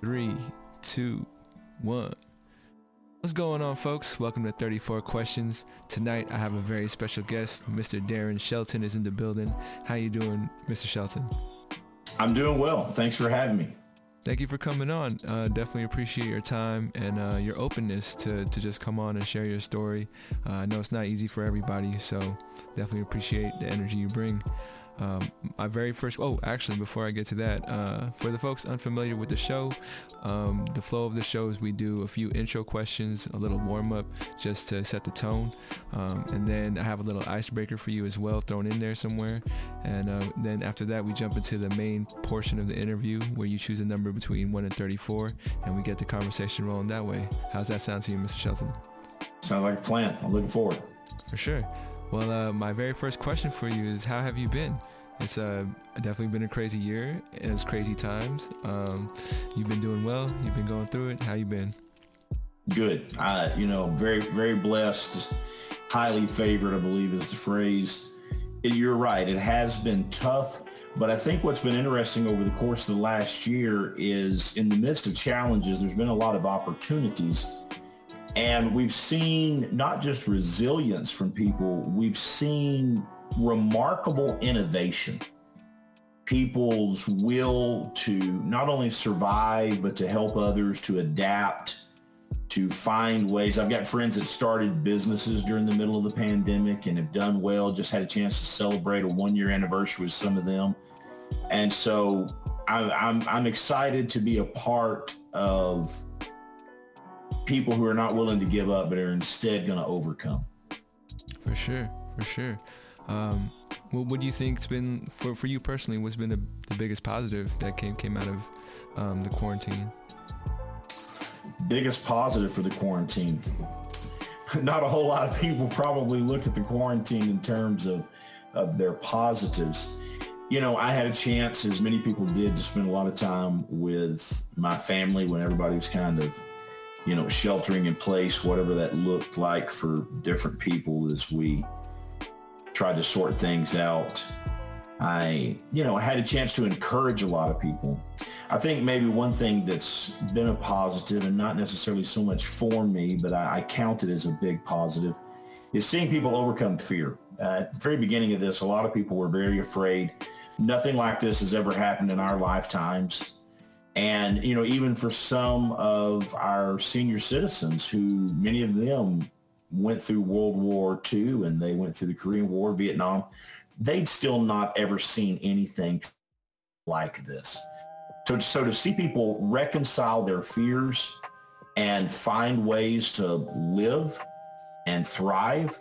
three, two, one. What's going on, folks? Welcome to 34 Questions. Tonight, I have a very special guest. Mr. Darren Shelton is in the building. How you doing, Mr. Shelton? I'm doing well. Thanks for having me. Thank you for coming on. Uh, definitely appreciate your time and uh, your openness to, to just come on and share your story. Uh, I know it's not easy for everybody, so definitely appreciate the energy you bring. Um, my very first, oh, actually, before I get to that, uh, for the folks unfamiliar with the show, um, the flow of the show is we do a few intro questions, a little warm up just to set the tone. Um, and then I have a little icebreaker for you as well thrown in there somewhere. And uh, then after that, we jump into the main portion of the interview where you choose a number between 1 and 34 and we get the conversation rolling that way. How's that sound to you, Mr. Shelton? Sounds like a plan. I'm looking forward. For sure. Well, uh, my very first question for you is how have you been? It's uh, definitely been a crazy year. And it's crazy times. Um, you've been doing well. You've been going through it. How you been? Good. I, you know, very, very blessed. Highly favored, I believe is the phrase. You're right. It has been tough. But I think what's been interesting over the course of the last year is in the midst of challenges, there's been a lot of opportunities. And we've seen not just resilience from people, we've seen remarkable innovation. People's will to not only survive, but to help others, to adapt, to find ways. I've got friends that started businesses during the middle of the pandemic and have done well, just had a chance to celebrate a one year anniversary with some of them. And so I, I'm, I'm excited to be a part of people who are not willing to give up, but are instead going to overcome. For sure, for sure. Um, what, what do you think's been for, for you personally? What's been the, the biggest positive that came came out of um, the quarantine? Biggest positive for the quarantine. Not a whole lot of people probably look at the quarantine in terms of of their positives. You know, I had a chance, as many people did, to spend a lot of time with my family when everybody was kind of, you know, sheltering in place, whatever that looked like for different people as we tried to sort things out. I, you know, I had a chance to encourage a lot of people. I think maybe one thing that's been a positive and not necessarily so much for me, but I, I count it as a big positive, is seeing people overcome fear. Uh, at the very beginning of this, a lot of people were very afraid. Nothing like this has ever happened in our lifetimes. And, you know, even for some of our senior citizens who many of them went through World War II and they went through the Korean War, Vietnam, they'd still not ever seen anything like this. So, so to see people reconcile their fears and find ways to live and thrive,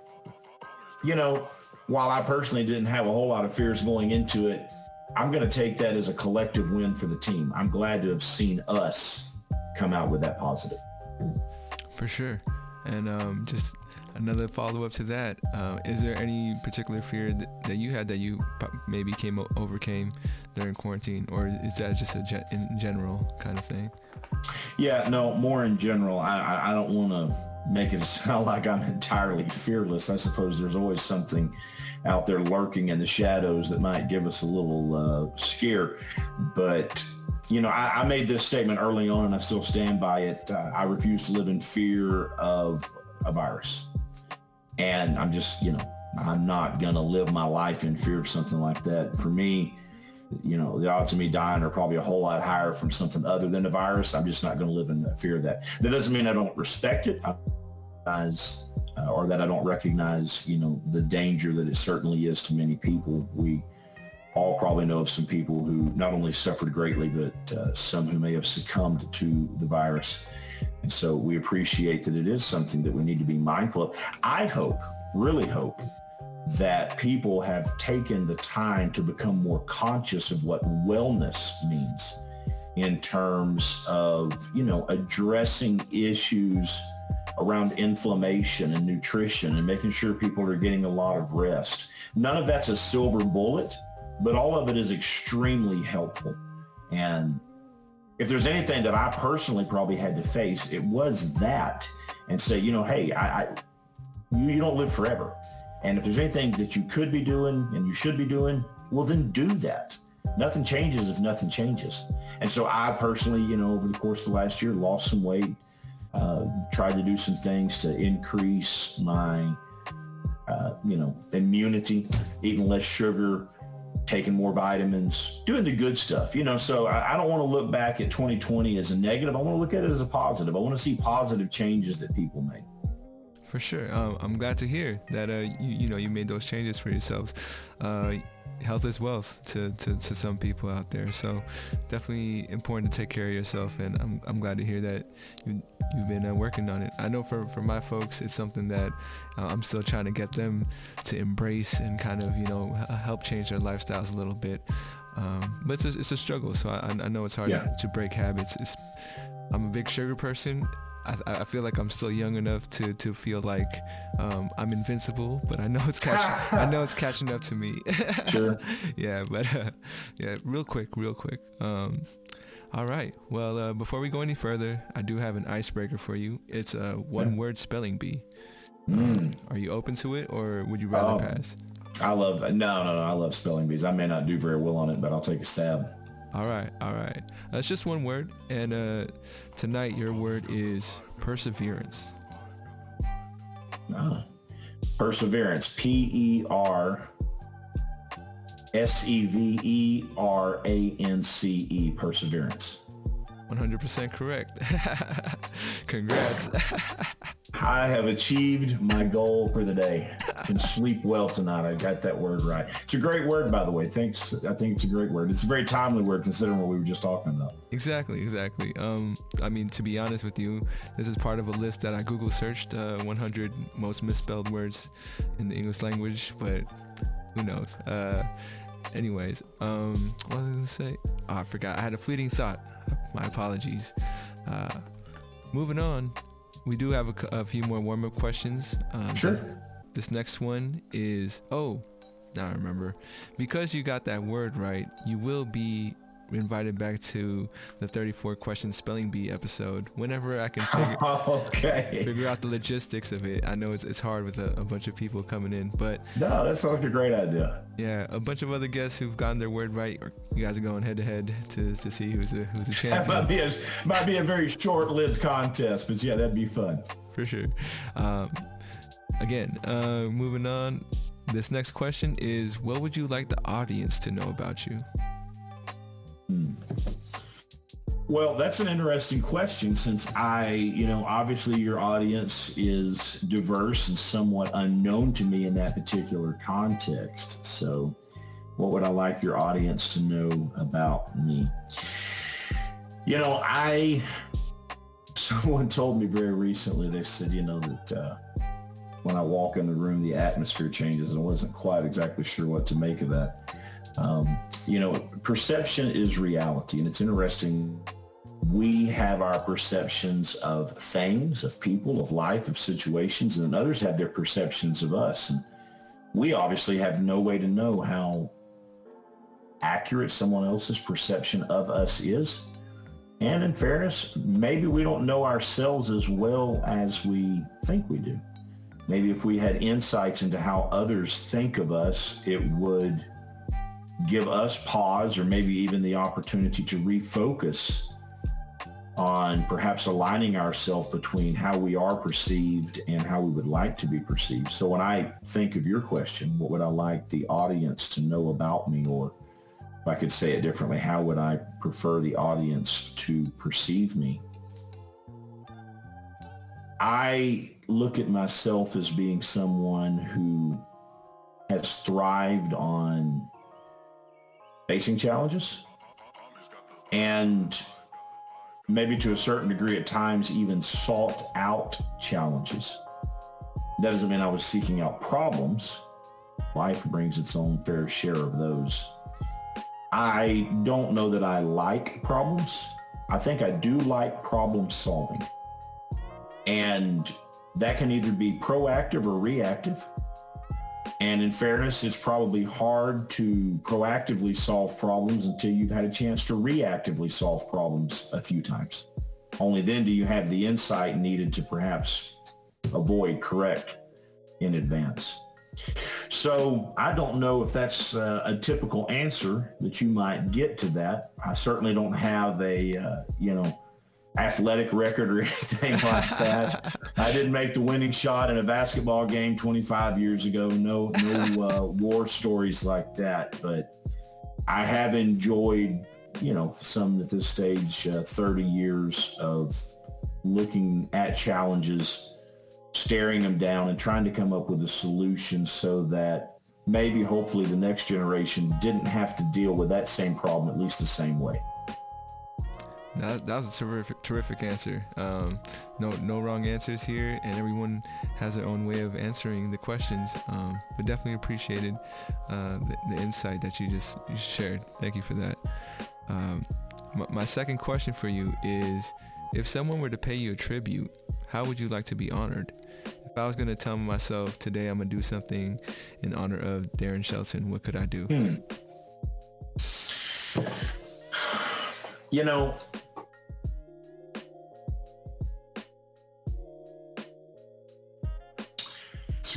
you know, while I personally didn't have a whole lot of fears going into it, I'm going to take that as a collective win for the team. I'm glad to have seen us come out with that positive. For sure. And um, just another follow up to that, uh, is there any particular fear that, that you had that you maybe came overcame during quarantine, or is that just a gen- in general kind of thing? Yeah, no, more in general. I, I, I don't want to make it sound like I'm entirely fearless. I suppose there's always something out there lurking in the shadows that might give us a little uh, scare. But you know, I, I, made this statement early on, and I still stand by it. Uh, I refuse to live in fear of a virus. And I'm just, you know, I'm not going to live my life in fear of something like that. For me, you know, the odds of me dying are probably a whole lot higher from something other than the virus. I'm just not going to live in fear of that. That doesn't mean I don't respect it as, uh, or that I don't recognize, you know, the danger that it certainly is to many people. We all probably know of some people who not only suffered greatly, but uh, some who may have succumbed to the virus. And so we appreciate that it is something that we need to be mindful of. I hope, really hope, that people have taken the time to become more conscious of what wellness means in terms of, you know, addressing issues around inflammation and nutrition and making sure people are getting a lot of rest. None of that's a silver bullet, but all of it is extremely helpful. And if there's anything that I personally probably had to face, it was that and say, you know, hey, I, I you, you don't live forever. And if there's anything that you could be doing and you should be doing, well, then do that. nothing changes if nothing changes. And so I personally, you know, over the course of the last year, lost some weight, uh, tried to do some things to increase my, uh, you know, immunity, eating less sugar, taking more vitamins, doing the good stuff, you know. So I, I don't want to look back at 2020 as a negative. I want to look at it as a positive. I want to see positive changes that people make. For sure. Um, I'm glad to hear that uh, you, you know you made those changes for yourselves. Uh, health is wealth to, to, to some people out there. So definitely important to take care of yourself. And I'm, I'm glad to hear that you, you've been uh, working on it. I know for, for my folks, it's something that uh, I'm still trying to get them to embrace and kind of, you know, help change their lifestyles a little bit. Um, but it's a, it's a struggle. So I, I know it's hard yeah. to, to break habits. It's, I'm a big sugar person I, I, feel like I'm still young enough to, to feel like um, I'm invincible, but I know it's catching I know it's catching up to me. sure. yeah, but uh, yeah, real quick, real quick. Um, all right. Well, uh, before we go any further, I do have an icebreaker for you. It's a one-word spelling bee. Mm. are you open to it, or would you rather um, pass? I love no, no, no. I love spelling bees. I may not do very well on it, but I'll take a stab. All right, all right. That's just one word, and uh, tonight your word is perseverance. Ah, perseverance. P E R S E V E R A N C E. Perseverance. 100% correct. Congrats. I have achieved my goal for the day. I can sleep well tonight. I got that word right. It's a great word, by the way. Thanks. I think it's a great word. It's a very timely word considering what we were just talking about. Exactly, exactly. Um, I mean, to be honest with you, this is part of a list that I Google searched, uh, 100 most misspelled words in the English language, but who knows? Uh, anyways, um, what was I going to say? Oh, I forgot. I had a fleeting thought. My apologies. Uh, moving on, we do have a, a few more warm-up questions. Um, sure. This next one is, oh, now I remember. Because you got that word right, you will be invited back to the 34 question spelling bee episode whenever I can figure, okay. figure out the logistics of it. I know it's, it's hard with a, a, bunch of people coming in, but no, that sounds like a great idea. Yeah, a bunch of other guests who've gotten their word right. You guys are going head to head to to see who's a who's a champion. That might be a might be a very short lived contest, but yeah, that'd be fun for sure. Um, again, uh, moving on. This next question is: What would you like the audience to know about you? Hmm. Well, that's an interesting question since I, you know, obviously your audience is diverse and somewhat unknown to me in that particular context. So what would I like your audience to know about me? You know, I, someone told me very recently, they said, you know, that uh, when I walk in the room, the atmosphere changes. I wasn't quite exactly sure what to make of that. Um, you know, perception is reality. And it's interesting. We have our perceptions of things, of people, of life, of situations, and then others have their perceptions of us. And we obviously have no way to know how accurate someone else's perception of us is. And in fairness, maybe we don't know ourselves as well as we think we do. Maybe if we had insights into how others think of us, it would give us pause or maybe even the opportunity to refocus on perhaps aligning ourselves between how we are perceived and how we would like to be perceived. So when I think of your question, what would I like the audience to know about me? Or if I could say it differently, how would I prefer the audience to perceive me? I look at myself as being someone who has thrived on facing challenges and maybe to a certain degree at times even sought out challenges. That doesn't mean I was seeking out problems. Life brings its own fair share of those. I don't know that I like problems. I think I do like problem solving. And that can either be proactive or reactive. And in fairness, it's probably hard to proactively solve problems until you've had a chance to reactively solve problems a few times. Only then do you have the insight needed to perhaps avoid, correct in advance. So I don't know if that's uh, a typical answer that you might get to that. I certainly don't have a, uh, you know, athletic record or anything like that. I didn't make the winning shot in a basketball game 25 years ago. No, no uh, war stories like that. But I have enjoyed, you know, some at this stage, uh, 30 years of looking at challenges, staring them down and trying to come up with a solution so that maybe hopefully the next generation didn't have to deal with that same problem at least the same way. That, that was a terrific, terrific answer. Um, no, no wrong answers here, and everyone has their own way of answering the questions. Um, but definitely appreciated uh, the, the, insight that you just you shared. Thank you for that. Um, my, my second question for you is, if someone were to pay you a tribute, how would you like to be honored? If I was going to tell myself today I'm going to do something in honor of Darren Shelton, what could I do? Hmm. You know,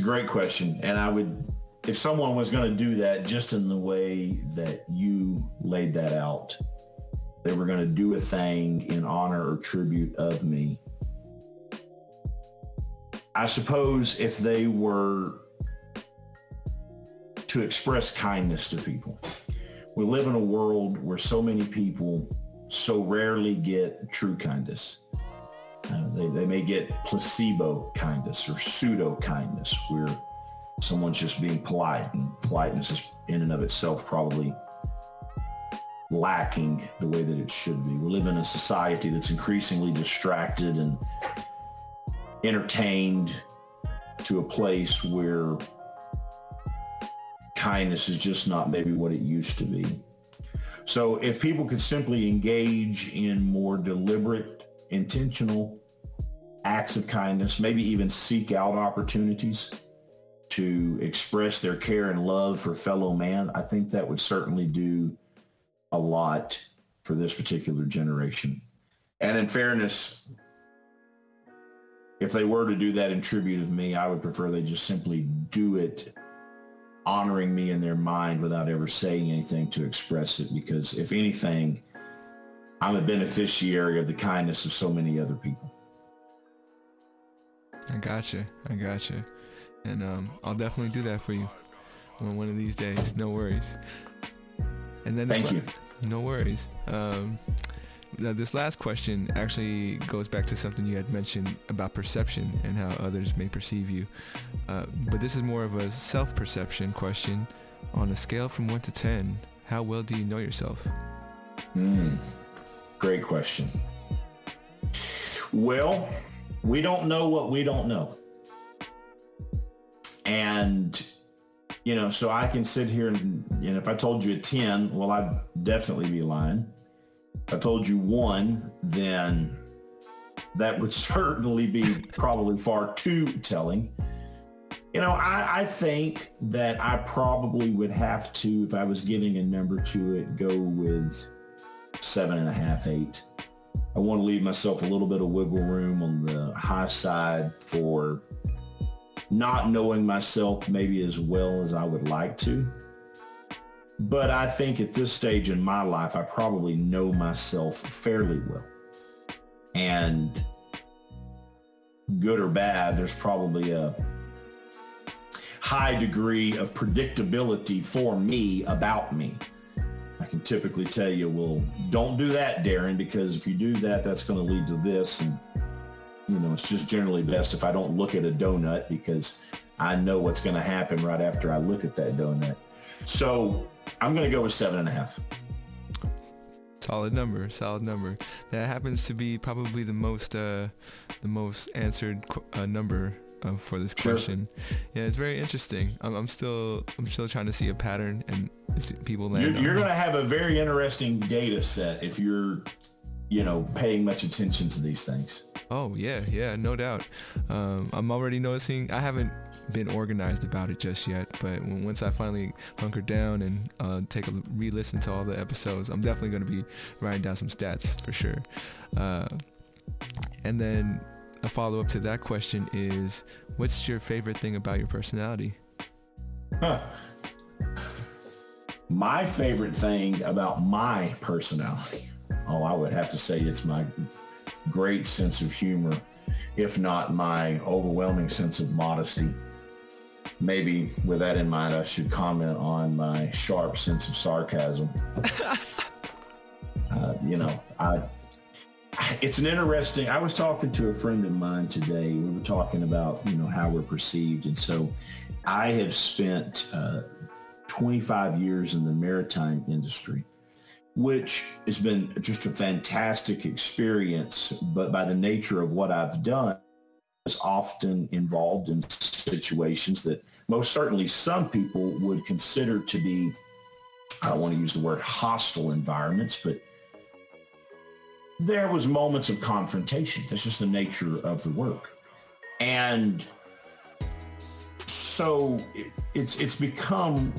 a great question. And I would, if someone was going to do that just in the way that you laid that out, they were going to do a thing in honor or tribute of me. I suppose if they were to express kindness to people. We live in a world where so many people so rarely get true kindness. Uh, they, they may get placebo kindness or pseudo kindness where someone's just being polite and politeness is in and of itself probably lacking the way that it should be. We live in a society that's increasingly distracted and entertained to a place where kindness is just not maybe what it used to be. So if people could simply engage in more deliberate, intentional acts of kindness, maybe even seek out opportunities to express their care and love for fellow man, I think that would certainly do a lot for this particular generation. And in fairness, if they were to do that in tribute of me, I would prefer they just simply do it honoring me in their mind without ever saying anything to express it because if anything, I'm a beneficiary of the kindness of so many other people. I gotcha. I gotcha. And um, I'll definitely do that for you on one of these days. No worries. And then thank you. No worries. Um, this last question actually goes back to something you had mentioned about perception and how others may perceive you. Uh, but this is more of a self-perception question. On a scale from 1 to 10, how well do you know yourself? Mm, great question. Well, we don't know what we don't know. And, you know, so I can sit here and, you know, if I told you a 10, well, I'd definitely be lying. If I told you one, then that would certainly be probably far too telling. You know, I, I, think that I probably would have to, if I was giving a number to it, go with seven and a half, eight. I want to leave myself a little bit of wiggle room on the high side for not knowing myself maybe as well as I would like to. But I think at this stage in my life, I probably know myself fairly well. And good or bad, there's probably a high degree of predictability for me about me. Can typically tell you, well, don't do that, Darren, because if you do that, that's going to lead to this. And, you know, it's just generally best if I don't look at a donut because I know what's going to happen right after I look at that donut. So I'm going to go with seven and a half. Solid number, solid number. That happens to be probably the most, uh, the most answered uh, number uh, for this question. Sure. Yeah, it's very interesting. I'm, I'm, still, I'm still trying to see a pattern and people land. You're, you're going to have a very interesting data set if you're, you know, paying much attention to these things. Oh yeah, yeah, no doubt. Um, I'm already noticing. I haven't been organized about it just yet. But once I finally hunker down and uh, take a re-listen to all the episodes, I'm definitely going to be writing down some stats for sure. Uh, and then a follow-up to that question is, what's your favorite thing about your personality? My favorite thing about my personality, oh, I would have to say it's my great sense of humor, if not my overwhelming sense of modesty. Maybe with that in mind, I should comment on my sharp sense of sarcasm. uh, you know, I it's an interesting i was talking to a friend of mine today. We were talking about you know how we're perceived. And so i have spent uh, 25 years in the maritime industry which has been just a fantastic experience. But by the nature of what i've done is often involved in situations that most certainly some people would consider to be i don't want to use the word hostile environments but there was moments of confrontation. That's just the nature of the work. And so it, it's it's become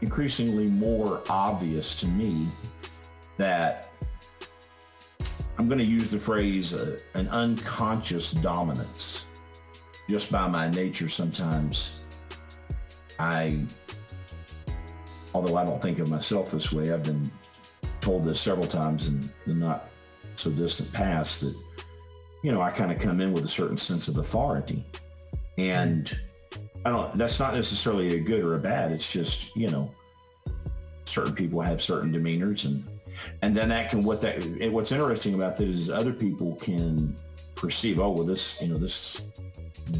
increasingly more obvious to me that I'm going to use the phrase uh, an unconscious dominance. Just by my nature, sometimes I, although I don't think of myself this way, I've been told this several times in the not so distant past that, you know, I kind of come in with a certain sense of authority. And I don't, that's not necessarily a good or a bad. It's just, you know, certain people have certain demeanors and, and then that can, what that, what's interesting about this is other people can perceive, oh, well, this, you know, this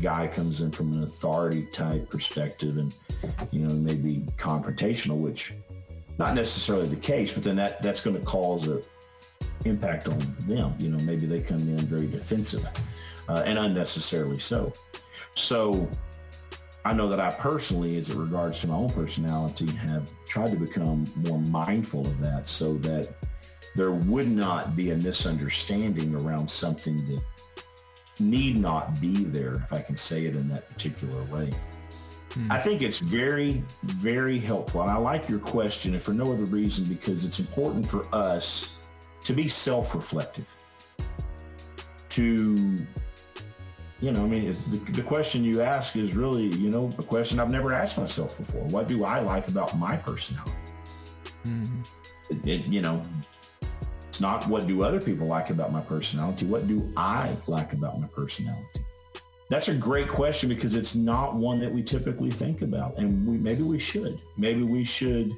guy comes in from an authority type perspective and, you know, maybe confrontational, which not necessarily the case, but then that, that's going to cause a, impact on them. You know, maybe they come in very defensive uh, and unnecessarily so. So I know that I personally, as it regards to my own personality, have tried to become more mindful of that so that there would not be a misunderstanding around something that need not be there, if I can say it in that particular way. Hmm. I think it's very, very helpful. And I like your question, and for no other reason, because it's important for us to be self-reflective, to, you know, I mean, the, the question you ask is really, you know, a question I've never asked myself before. What do I like about my personality? Mm-hmm. It, it, you know, it's not what do other people like about my personality. What do I like about my personality? That's a great question because it's not one that we typically think about. And we, maybe we should. Maybe we should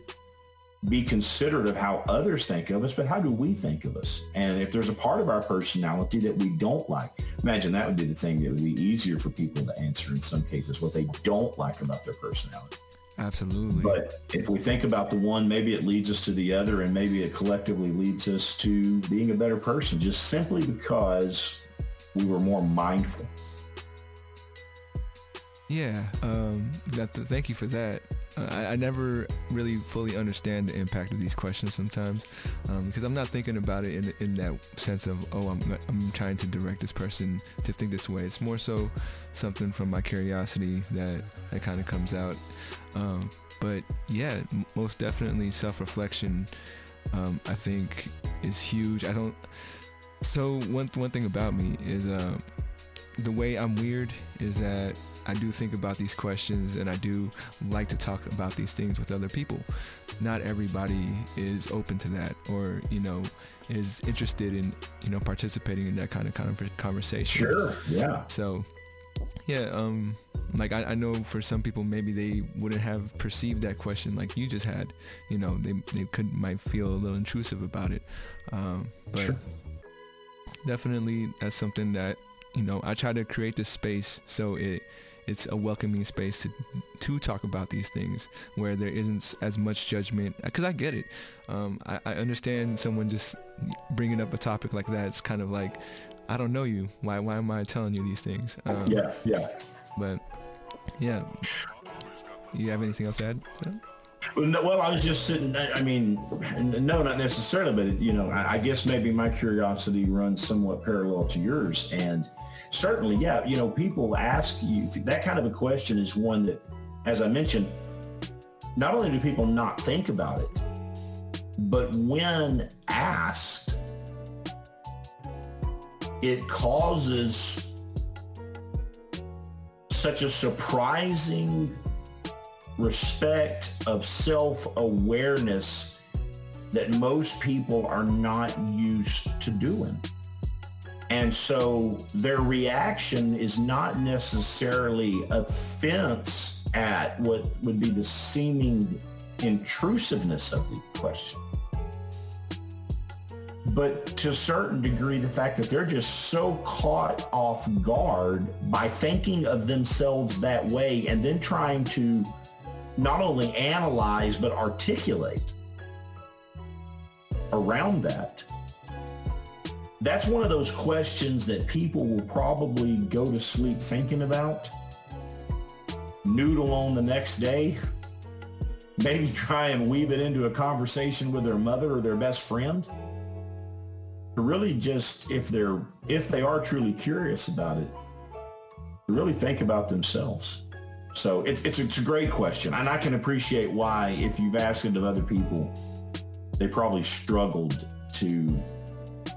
be considerate of how others think of us, but how do we think of us? And if there's a part of our personality that we don't like, imagine that would be the thing that would be easier for people to answer in some cases, what they don't like about their personality. Absolutely. But if we think about the one, maybe it leads us to the other and maybe it collectively leads us to being a better person just simply because we were more mindful. Yeah. Um, that, thank you for that. I, I, never really fully understand the impact of these questions sometimes um, because I'm not thinking about it in, in that sense of, oh, I'm, I'm trying to direct this person to think this way. It's more so something from my curiosity that, that kind of comes out. Um, but yeah, most definitely self-reflection, um, I think is huge. I don't, so one, one thing about me is, uh, the way I'm weird is that I do think about these questions and I do like to talk about these things with other people. Not everybody is open to that or, you know, is interested in, you know, participating in that kind of kind of conversation. Sure. Yeah. So, yeah, um, like I, I know for some people maybe they wouldn't have perceived that question like you just had. You know, they they could might feel a little intrusive about it. Um, but sure. definitely that's something that you know, I try to create this space so it it's a welcoming space to to talk about these things where there isn't as much judgment because I get it. Um, I, I, understand someone just bringing up a topic like that. It's kind of like I don't know you. Why why am I telling you these things? Um, yeah, yeah. But yeah, you have anything else to add? Yeah? Well, I was just sitting. I mean, no, not necessarily, but you know, I guess maybe my curiosity runs somewhat parallel to yours, and certainly, yeah, you know, people ask you that kind of a question is one that, as I mentioned, not only do people not think about it, but when asked, it causes such a surprising respect, of self-awareness that most people are not used to doing. And so their reaction is not necessarily offense at what would be the seeming intrusiveness of the question. But to a certain degree, the fact that they're just so caught off guard by thinking of themselves that way and then trying to not only analyze but articulate around that. That's one of those questions that people will probably go to sleep thinking about, noodle on the next day, maybe try and weave it into a conversation with their mother or their best friend. Really just, if they're, if they are truly curious about it, really think about themselves. So it's, it's, it's a great question. And I can appreciate why, if you've asked it of other people, they probably struggled to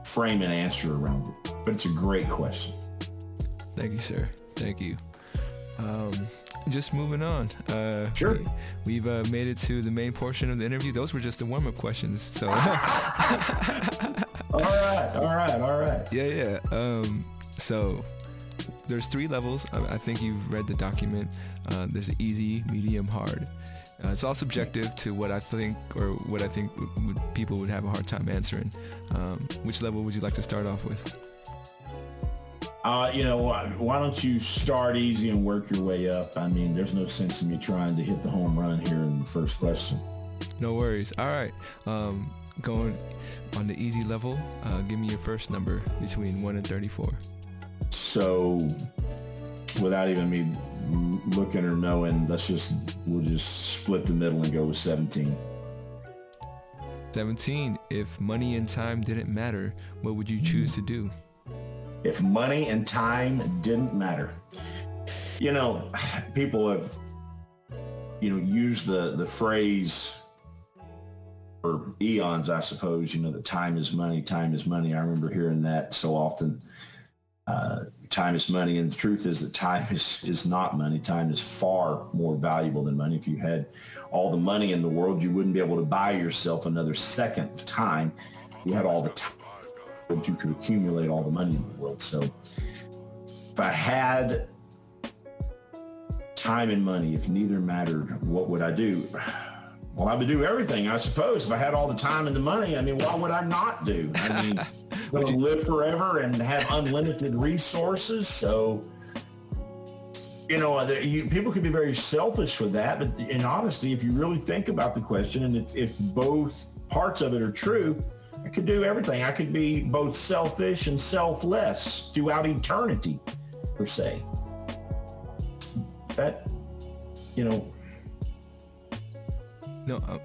frame an answer around it. But it's a great question. Thank you, sir. Thank you. Um, just moving on. Uh, sure. We, have uh, made it to the main portion of the interview. Those were just the warm-up questions. So. all right. All right. All right. Yeah. Yeah. Um, so there's three levels. I think you've read the document. Uh, there's easy, medium, hard. Uh, it's all subjective to what I think or what I think people would have a hard time answering. Um, which level would you like to start off with? Uh, you know, why don't you start easy and work your way up? I mean, there's no sense in me trying to hit the home run here in the first question. No worries. All right. Um, going on the easy level, uh, give me your first number between 1 and 34. So without even me looking or knowing, let's just, we'll just split the middle and go with 17. 17. If money and time didn't matter, what would you choose to do? If money and time didn't matter. You know, people have, you know, used the, the phrase for eons, I suppose, you know, that time is money, time is money. I remember hearing that so often. Uh, time is money. And the truth is that time is, is not money. Time is far more valuable than money. If you had all the money in the world, you wouldn't be able to buy yourself another second of time. You had all the time you could accumulate all the money in the world. So if I had time and money, if neither mattered, what would I do? Well, I would do everything, I suppose. If I had all the time and the money, I mean, why would I not do? I mean, going to live forever and have unlimited resources. So, you know, you, people can be very selfish with that. But in honesty, if you really think about the question and if, if both parts of it are true, I could do everything. I could be both selfish and selfless throughout eternity, per se. That, you know. No. Uh,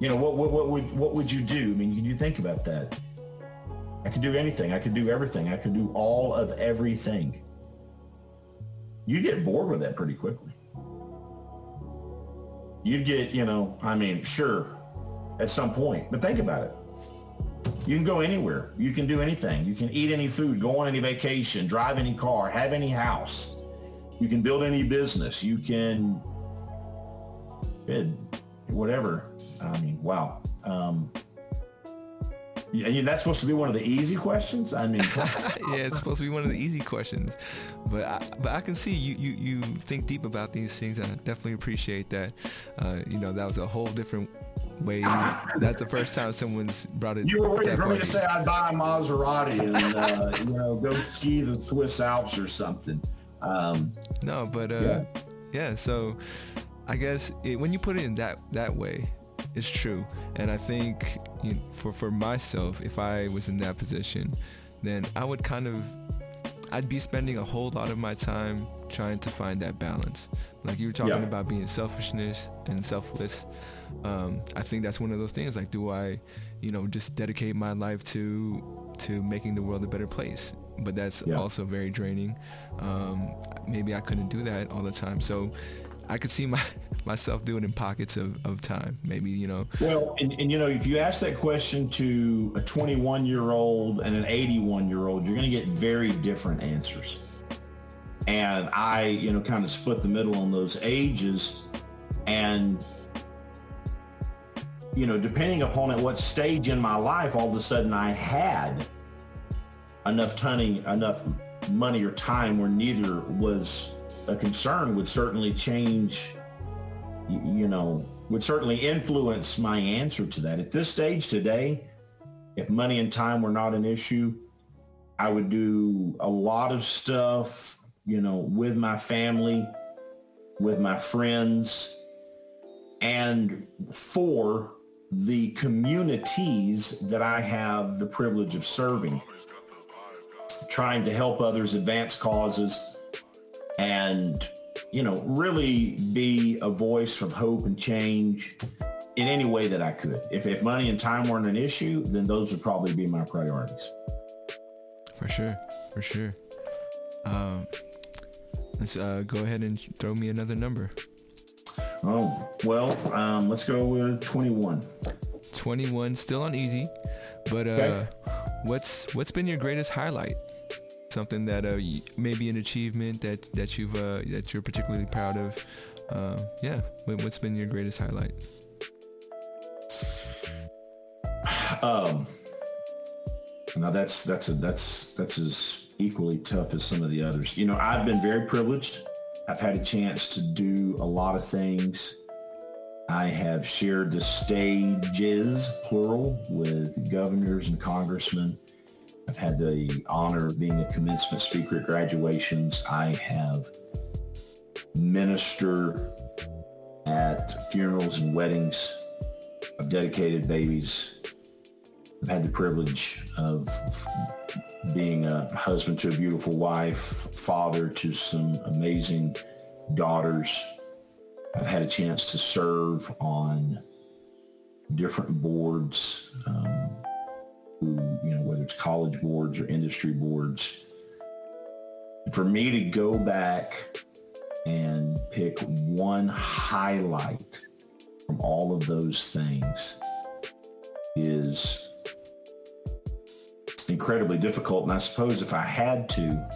you know what, what? What would what would you do? I mean, can you think about that? I could do anything. I could do everything. I could do all of everything. You get bored with that pretty quickly. You'd get, you know, I mean, sure, at some point, but think about it. You can go anywhere. You can do anything. You can eat any food, go on any vacation, drive any car, have any house. You can build any business. You can, whatever. I mean, wow. Um, yeah, that's supposed to be one of the easy questions. I mean, yeah, it's supposed to be one of the easy questions, but I, but I can see you, you you think deep about these things, and I definitely appreciate that. Uh, you know, that was a whole different way. That's the first time someone's brought it. You were waiting for me to say I'd buy a Maserati and uh, you know go ski the Swiss Alps or something. Um, no, but uh, yeah. yeah. So I guess it, when you put it in that that way, it's true. And I think you know, for for myself, if I was in that position, then I would kind of I'd be spending a whole lot of my time trying to find that balance. Like you were talking yeah. about being selfishness and selfless. Um, I think that's one of those things. Like, do I, you know, just dedicate my life to to making the world a better place? But that's yeah. also very draining. Um, maybe I couldn't do that all the time. So I could see my myself doing in pockets of, of time. Maybe, you know. Well, and, and you know, if you ask that question to a 21 year old and an 81 year old, you're going to get very different answers. And I, you know, kind of split the middle on those ages. And you know, depending upon at what stage in my life, all of a sudden I had enough tunning, enough money or time where neither was a concern would certainly change, you know, would certainly influence my answer to that. At this stage today, if money and time were not an issue, I would do a lot of stuff, you know, with my family, with my friends, and for the communities that I have the privilege of serving, trying to help others advance causes and, you know, really be a voice of hope and change in any way that I could. If, if money and time weren't an issue, then those would probably be my priorities. For sure. For sure. Um, let's uh, go ahead and throw me another number. Oh, well, um, let's go with 21. 21, still on easy, but uh, okay. what's what's been your greatest highlight? Something that uh, maybe an achievement that that you've uh, that you're particularly proud of. Uh, yeah, what's been your greatest highlight? Um, now that's that's a, that's that's as equally tough as some of the others. You know, I've been very privileged I've had a chance to do a lot of things. I have shared the stages, plural, with governors and congressmen. I've had the honor of being a commencement speaker at graduations. I have ministered at funerals and weddings I've dedicated babies. I've had the privilege of being a husband to a beautiful wife, father to some amazing daughters. I've had a chance to serve on different boards, um, college boards or industry boards. For me to go back and pick one highlight from all of those things is incredibly difficult. And I suppose if I had to,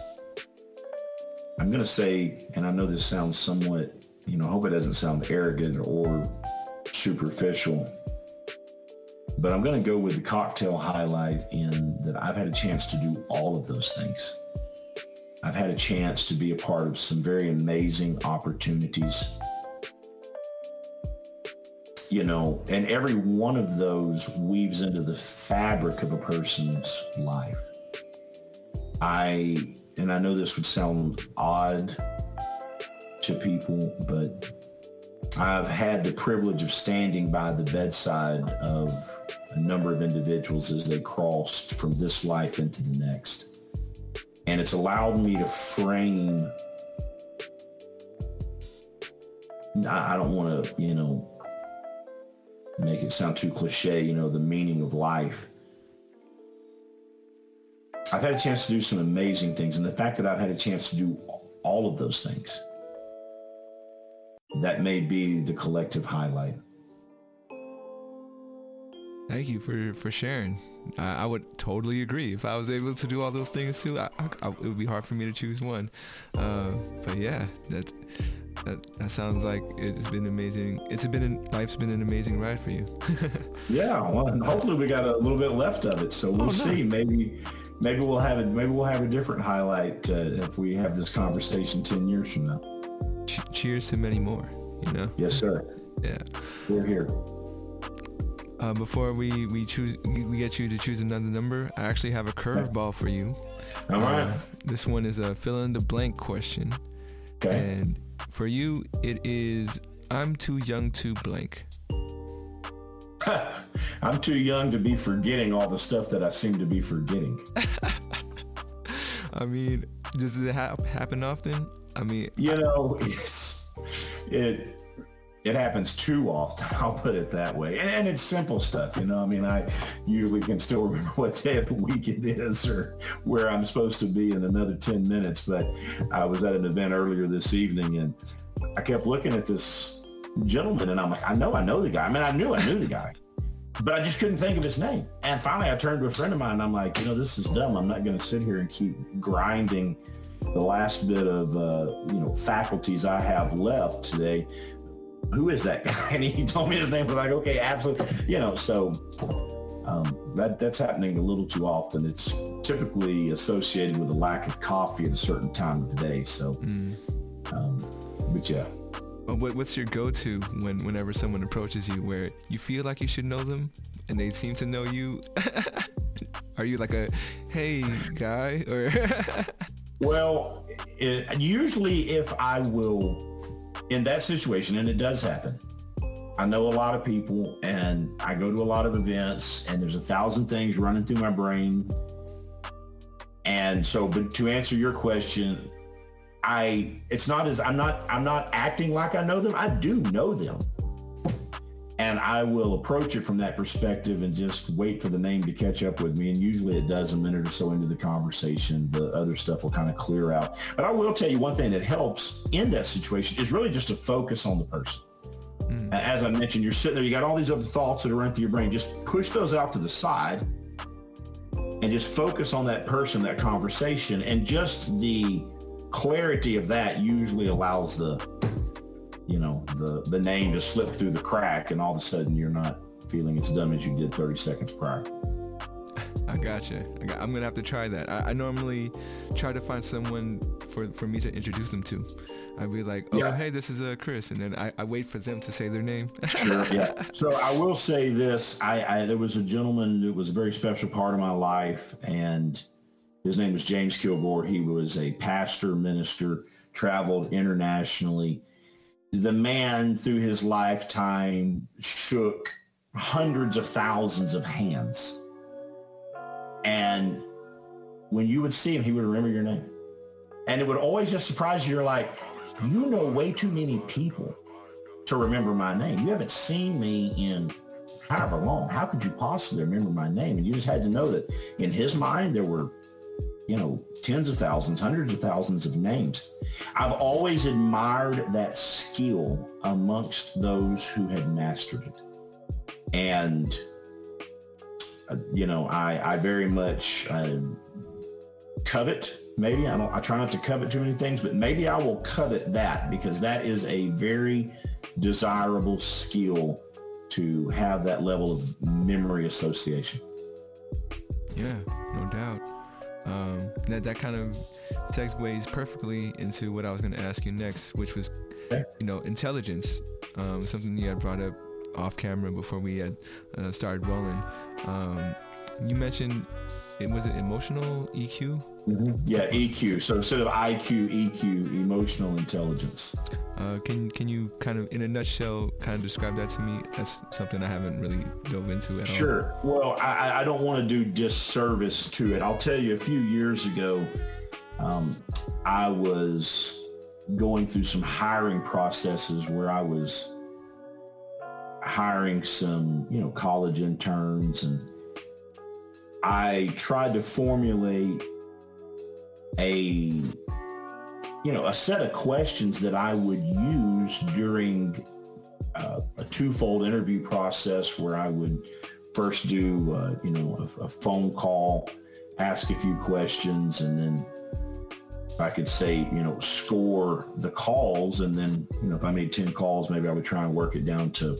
I'm going to say, and I know this sounds somewhat, you know, I hope it doesn't sound arrogant or superficial, but I'm going to go with the cocktail highlight in that I've had a chance to do all of those things. I've had a chance to be a part of some very amazing opportunities you know, and every one of those weaves into the fabric of a person's life. I, and I know this would sound odd to people, but I've had the privilege of standing by the bedside of a number of individuals as they crossed from this life into the next. And it's allowed me to frame I don't want to, you know, make it sound too cliche, you know, the meaning of life. I've had a chance to do some amazing things. And the fact that I've had a chance to do all of those things, that may be the collective highlight. Thank you for, for sharing. I, I, would totally agree. If I was able to do all those things too, I, I, it would be hard for me to choose one. Uh, but yeah, that's that, that sounds like it's been amazing. It's been an, life's been an amazing ride for you. yeah, well, hopefully we got a little bit left of it, so we'll oh, see. Maybe maybe we'll have it. Maybe we'll have a different highlight uh, if we have this conversation ten years from now. Cheers to many more. You know. Yes, sir. Yeah. We're here. Uh, before we we choose we get you to choose another number, I actually have a curveball for you. All right. Uh, this one is a fill in the blank question. Okay. And for you, it is I'm too young to blank. I'm too young to be forgetting all the stuff that I seem to be forgetting. I mean, does it ha- happen often? I mean, you know, it's it it happens too often. I'll put it that way. And, and, it's simple stuff, you know. I mean, I usually can still remember what day of the week it is or where I'm supposed to be in another 10 minutes. But I was at an event earlier this evening and I kept looking at this gentleman and I'm like, I know I know the guy. I mean, I knew I knew the guy. But I just couldn't think of his name. And finally I turned to a friend of mine and I'm like, you know, this is dumb. I'm not going to sit here and keep grinding the last bit of, uh, you know, faculties I have left today who is that guy? And he told me his name. was like, okay, absolutely. You know, so um, that that's happening a little too often. It's typically associated with a lack of coffee at a certain time of the day. So, mm. um, but yeah. What, what's your go-to when whenever someone approaches you where you feel like you should know them and they seem to know you? Are you like a hey guy or? well, it, usually if I will in that situation, and it does happen, I know a lot of people and I go to a lot of events and there's a thousand things running through my brain. And so, but to answer your question, I, it's not as, I'm not, I'm not acting like I know them. I do know them and I will approach it from that perspective and just wait for the name to catch up with me. And usually it does a minute or so into the conversation. The other stuff will kind of clear out. But I will tell you one thing that helps in that situation is really just to focus on the person. Mm. As I mentioned, you're sitting there, you got all these other thoughts that are running through your brain. Just push those out to the side and just focus on that person, that conversation. And just the clarity of that usually allows the you know, the, the name to slip through the crack and all of a sudden you're not feeling as dumb as you did 30 seconds prior. I gotcha. I got, I'm gonna have to try that. I, I, normally try to find someone for, for me to introduce them to. I'd be like, oh, yeah. hey, this is uh, Chris, and then I, I wait for them to say their name. sure, yeah. So I will say this: I, I there was a gentleman that was a very special part of my life, and his name was James Kilgore. He was a pastor, minister, traveled internationally the man through his lifetime shook hundreds of thousands of hands. And when you would see him, he would remember your name. And it would always just surprise you. You're like, you know way too many people to remember my name. You haven't seen me in however long. How could you possibly remember my name? And you just had to know that in his mind, there were you know, tens of thousands, hundreds of thousands of names. I've always admired that skill amongst those who had mastered it. And, uh, you know, I, I very much uh, covet, maybe, I don't, I try not to covet too many things, but maybe I will covet that because that is a very desirable skill to have that level of memory association. Yeah, no doubt. Um, that that kind of segues perfectly into what I was going to ask you next, which was, you know, intelligence. Um, something you had brought up off camera before we had uh, started rolling. Um, you mentioned it was it emotional EQ. Mm-hmm. Yeah, EQ. So instead of IQ, EQ, emotional intelligence. Uh, can can you kind of, in a nutshell, kind of describe that to me? That's something I haven't really dove into at sure. all. Sure. Well, I, I don't want to do disservice to it. I'll tell you, a few years ago, um, I was going through some hiring processes where I was hiring some, you know, college interns and I tried to formulate a you know, a set of questions that I would use during uh, a twofold interview process where I would first do, uh, you know, a, a, phone call, ask a few questions, and then I could say, you know, score the calls. And then, you know, if I made 10 calls, maybe I would try and work it down to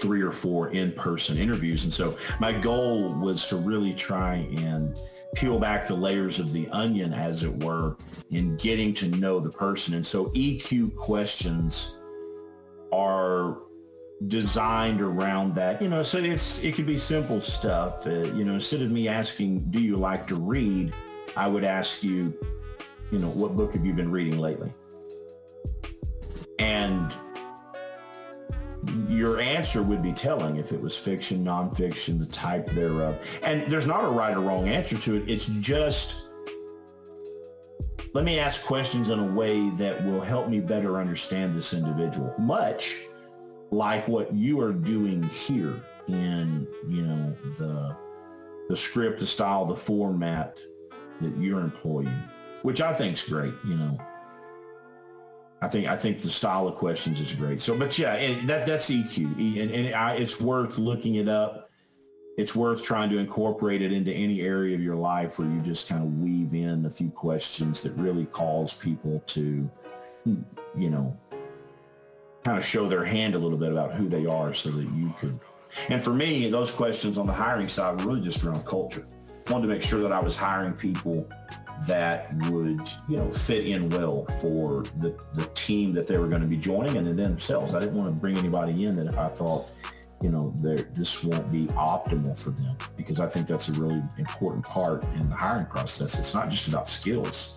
three or four in-person interviews. And so my goal was to really try and peel back the layers of the onion, as it were, in getting to know the person. And so EQ questions are designed around that. You know, so it's it could be simple stuff. Uh, you know, instead of me asking, "Do you like to read?" I would ask you, you know, what book have you been reading lately? And your answer would be telling if it was fiction, nonfiction, the type thereof. And there's not a right or wrong answer to it. It's just let me ask questions in a way that will help me better understand this individual. Much like what you are doing here in, you know, the the script, the style, the format that you're employing, which I think is great, you know. I think I think the style of questions is great. So, but yeah, that that's EQ, and, and I, it's worth looking it up. It's worth trying to incorporate it into any area of your life where you just kind of weave in a few questions that really cause people to, hmm, you know, kind of show their hand a little bit about who they are so that you could. And for me, those questions on the hiring side were really just around culture. I wanted to make sure that I was hiring people that would, you know, fit in well for the, the team that they were going to be joining and then themselves. I didn't want to bring anybody in that if I thought, you know, this won't be optimal for them because I think that's a really important part in the hiring process. It's not just about skills.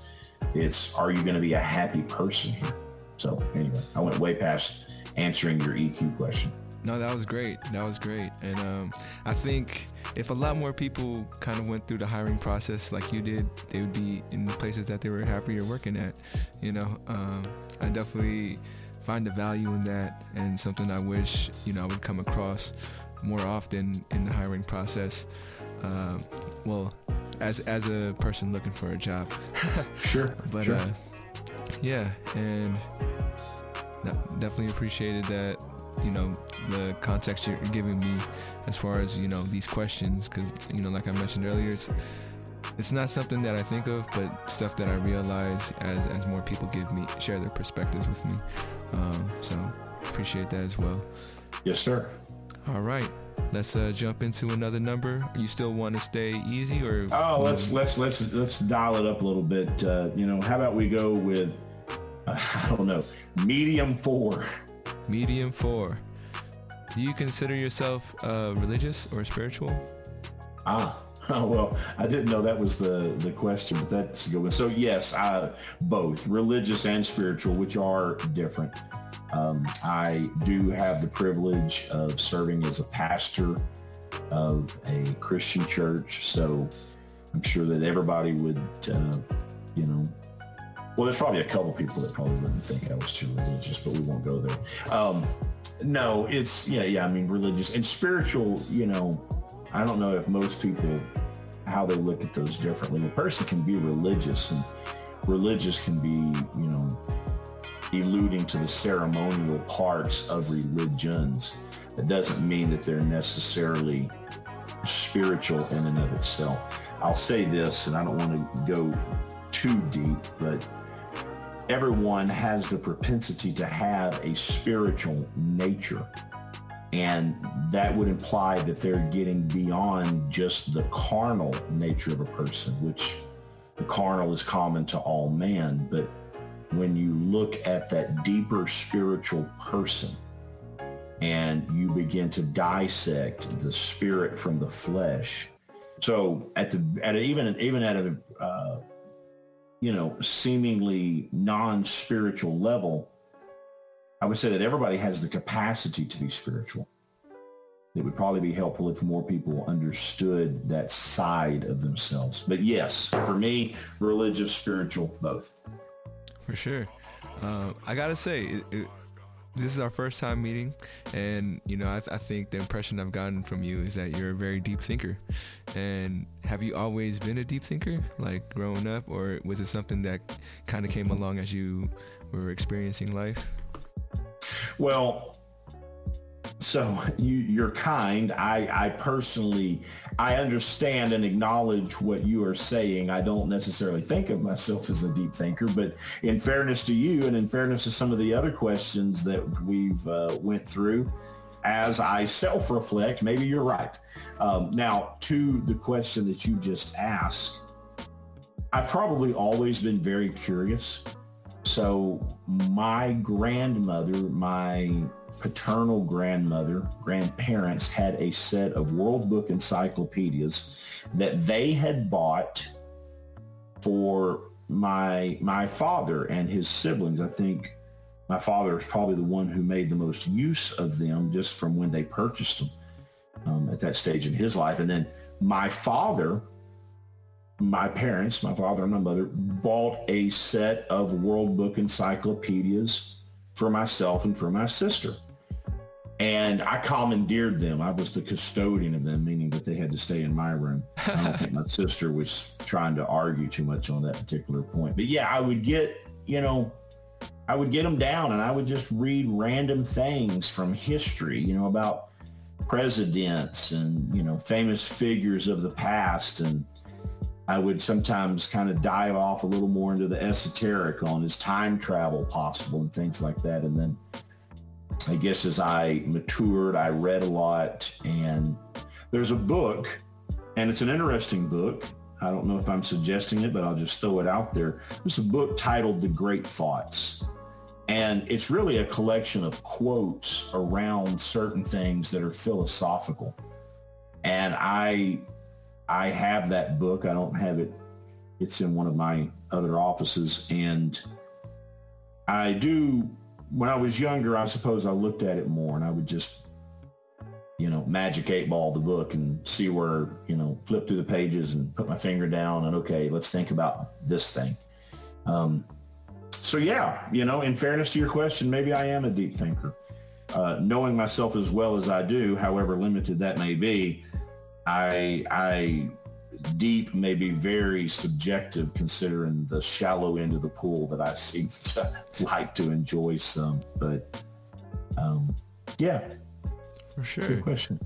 It's, are you going to be a happy person here? So anyway, I went way past answering your EQ question. No, that was great. That was great. And um, I think if a lot more people kind of went through the hiring process like you did, they would be in the places that they were happier working at. You know, um, I definitely find the value in that and something I wish, you know, I would come across more often in the hiring process. Um, well, as as a person looking for a job. sure. But sure. Uh, yeah, and definitely appreciated that you know the context you're giving me as far as you know these questions because you know like i mentioned earlier it's it's not something that i think of but stuff that i realize as as more people give me share their perspectives with me. Um, so appreciate that as well. Yes sir. All right. Let's uh, jump into another number. You still want to stay easy or oh let's let's let's let's dial it up a little bit uh, you know how about we go with uh, i don't know medium four medium four do you consider yourself uh, religious or spiritual? Ah, well, I didn't know that was the, the question, but that's a good one. So yes, I, both religious and spiritual, which are different. Um, I do have the privilege of serving as a pastor of a Christian church. So I'm sure that everybody would, uh, you know, well, there's probably a couple people that probably wouldn't think I was too religious, but we won't go there. Um, no, it's yeah, yeah. I mean, religious and spiritual. You know, I don't know if most people how they look at those differently. A person can be religious, and religious can be, you know, alluding to the ceremonial parts of religions. It doesn't mean that they're necessarily spiritual in and of itself. I'll say this, and I don't want to go too deep, but everyone has the propensity to have a spiritual nature. And that would imply that they're getting beyond just the carnal nature of a person, which the carnal is common to all man. But when you look at that deeper spiritual person and you begin to dissect the spirit from the flesh, so at the at a, even even at a uh, you know, seemingly non-spiritual level, I would say that everybody has the capacity to be spiritual. It would probably be helpful if more people understood that side of themselves. But yes, for me, religious, spiritual, both. For sure. Uh, I gotta say, it, it, this is our first time meeting, and you know, I, I, think the impression I've gotten from you is that you're a very deep thinker. And have you always been a deep thinker, like growing up, or was it something that kind of came along as you were experiencing life? Well, so you, you're kind. I, I personally, I understand and acknowledge what you are saying. I don't necessarily think of myself as a deep thinker, but in fairness to you and in fairness to some of the other questions that we've uh, went through, as I self-reflect, maybe you're right. Um, now, to the question that you just asked, I've probably always been very curious. So my grandmother, my paternal grandmother, grandparents had a set of World Book encyclopedias that they had bought for my my father and his siblings. I think my father is probably the one who made the most use of them just from when they purchased them um, at that stage in his life. And then my father, my parents, my father and my mother bought a set of World Book encyclopedias for myself and for my sister. And I commandeered them. I was the custodian of them, meaning that they had to stay in my room. I don't think my sister was trying to argue too much on that particular point. But yeah, I would get, you know, I would get them down and I would just read random things from history, you know, about presidents and, you know, famous figures of the past. And I would sometimes kind of dive off a little more into the esoteric on is time travel possible and things like that. And then I guess as I matured, I read a lot and there's a book and it's an interesting book. I don't know if I'm suggesting it, but I'll just throw it out there. There's a book titled The Great Thoughts. And it's really a collection of quotes around certain things that are philosophical. And I I have that book. I don't have it. It's in one of my other offices. And I do, when I was younger, I suppose I looked at it more and I would just, you know, magic eight ball the book and see where, you know, flip through the pages and put my finger down and okay, let's think about this thing. Um, so yeah, you know, in fairness to your question, maybe I am a deep thinker. Uh, knowing myself as well as I do, however limited that may be, I I deep may be very subjective considering the shallow end of the pool that I seem to like to enjoy some. But um, yeah, for sure. Good question.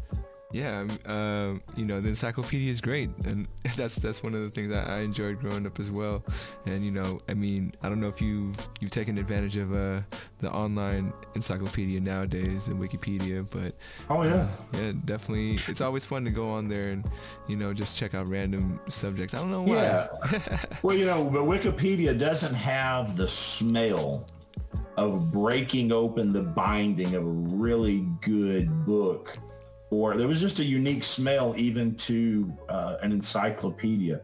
Yeah, uh, you know the encyclopedia is great, and that's that's one of the things I, I, enjoyed growing up as well. And you know, I mean, I don't know if you you've taken advantage of uh, the online encyclopedia nowadays and Wikipedia, but oh yeah, uh, yeah, definitely. It's always fun to go on there and you know just check out random subjects. I don't know why. Yeah. well, you know, but Wikipedia doesn't have the smell of breaking open the binding of a really good book or there was just a unique smell even to uh, an encyclopedia.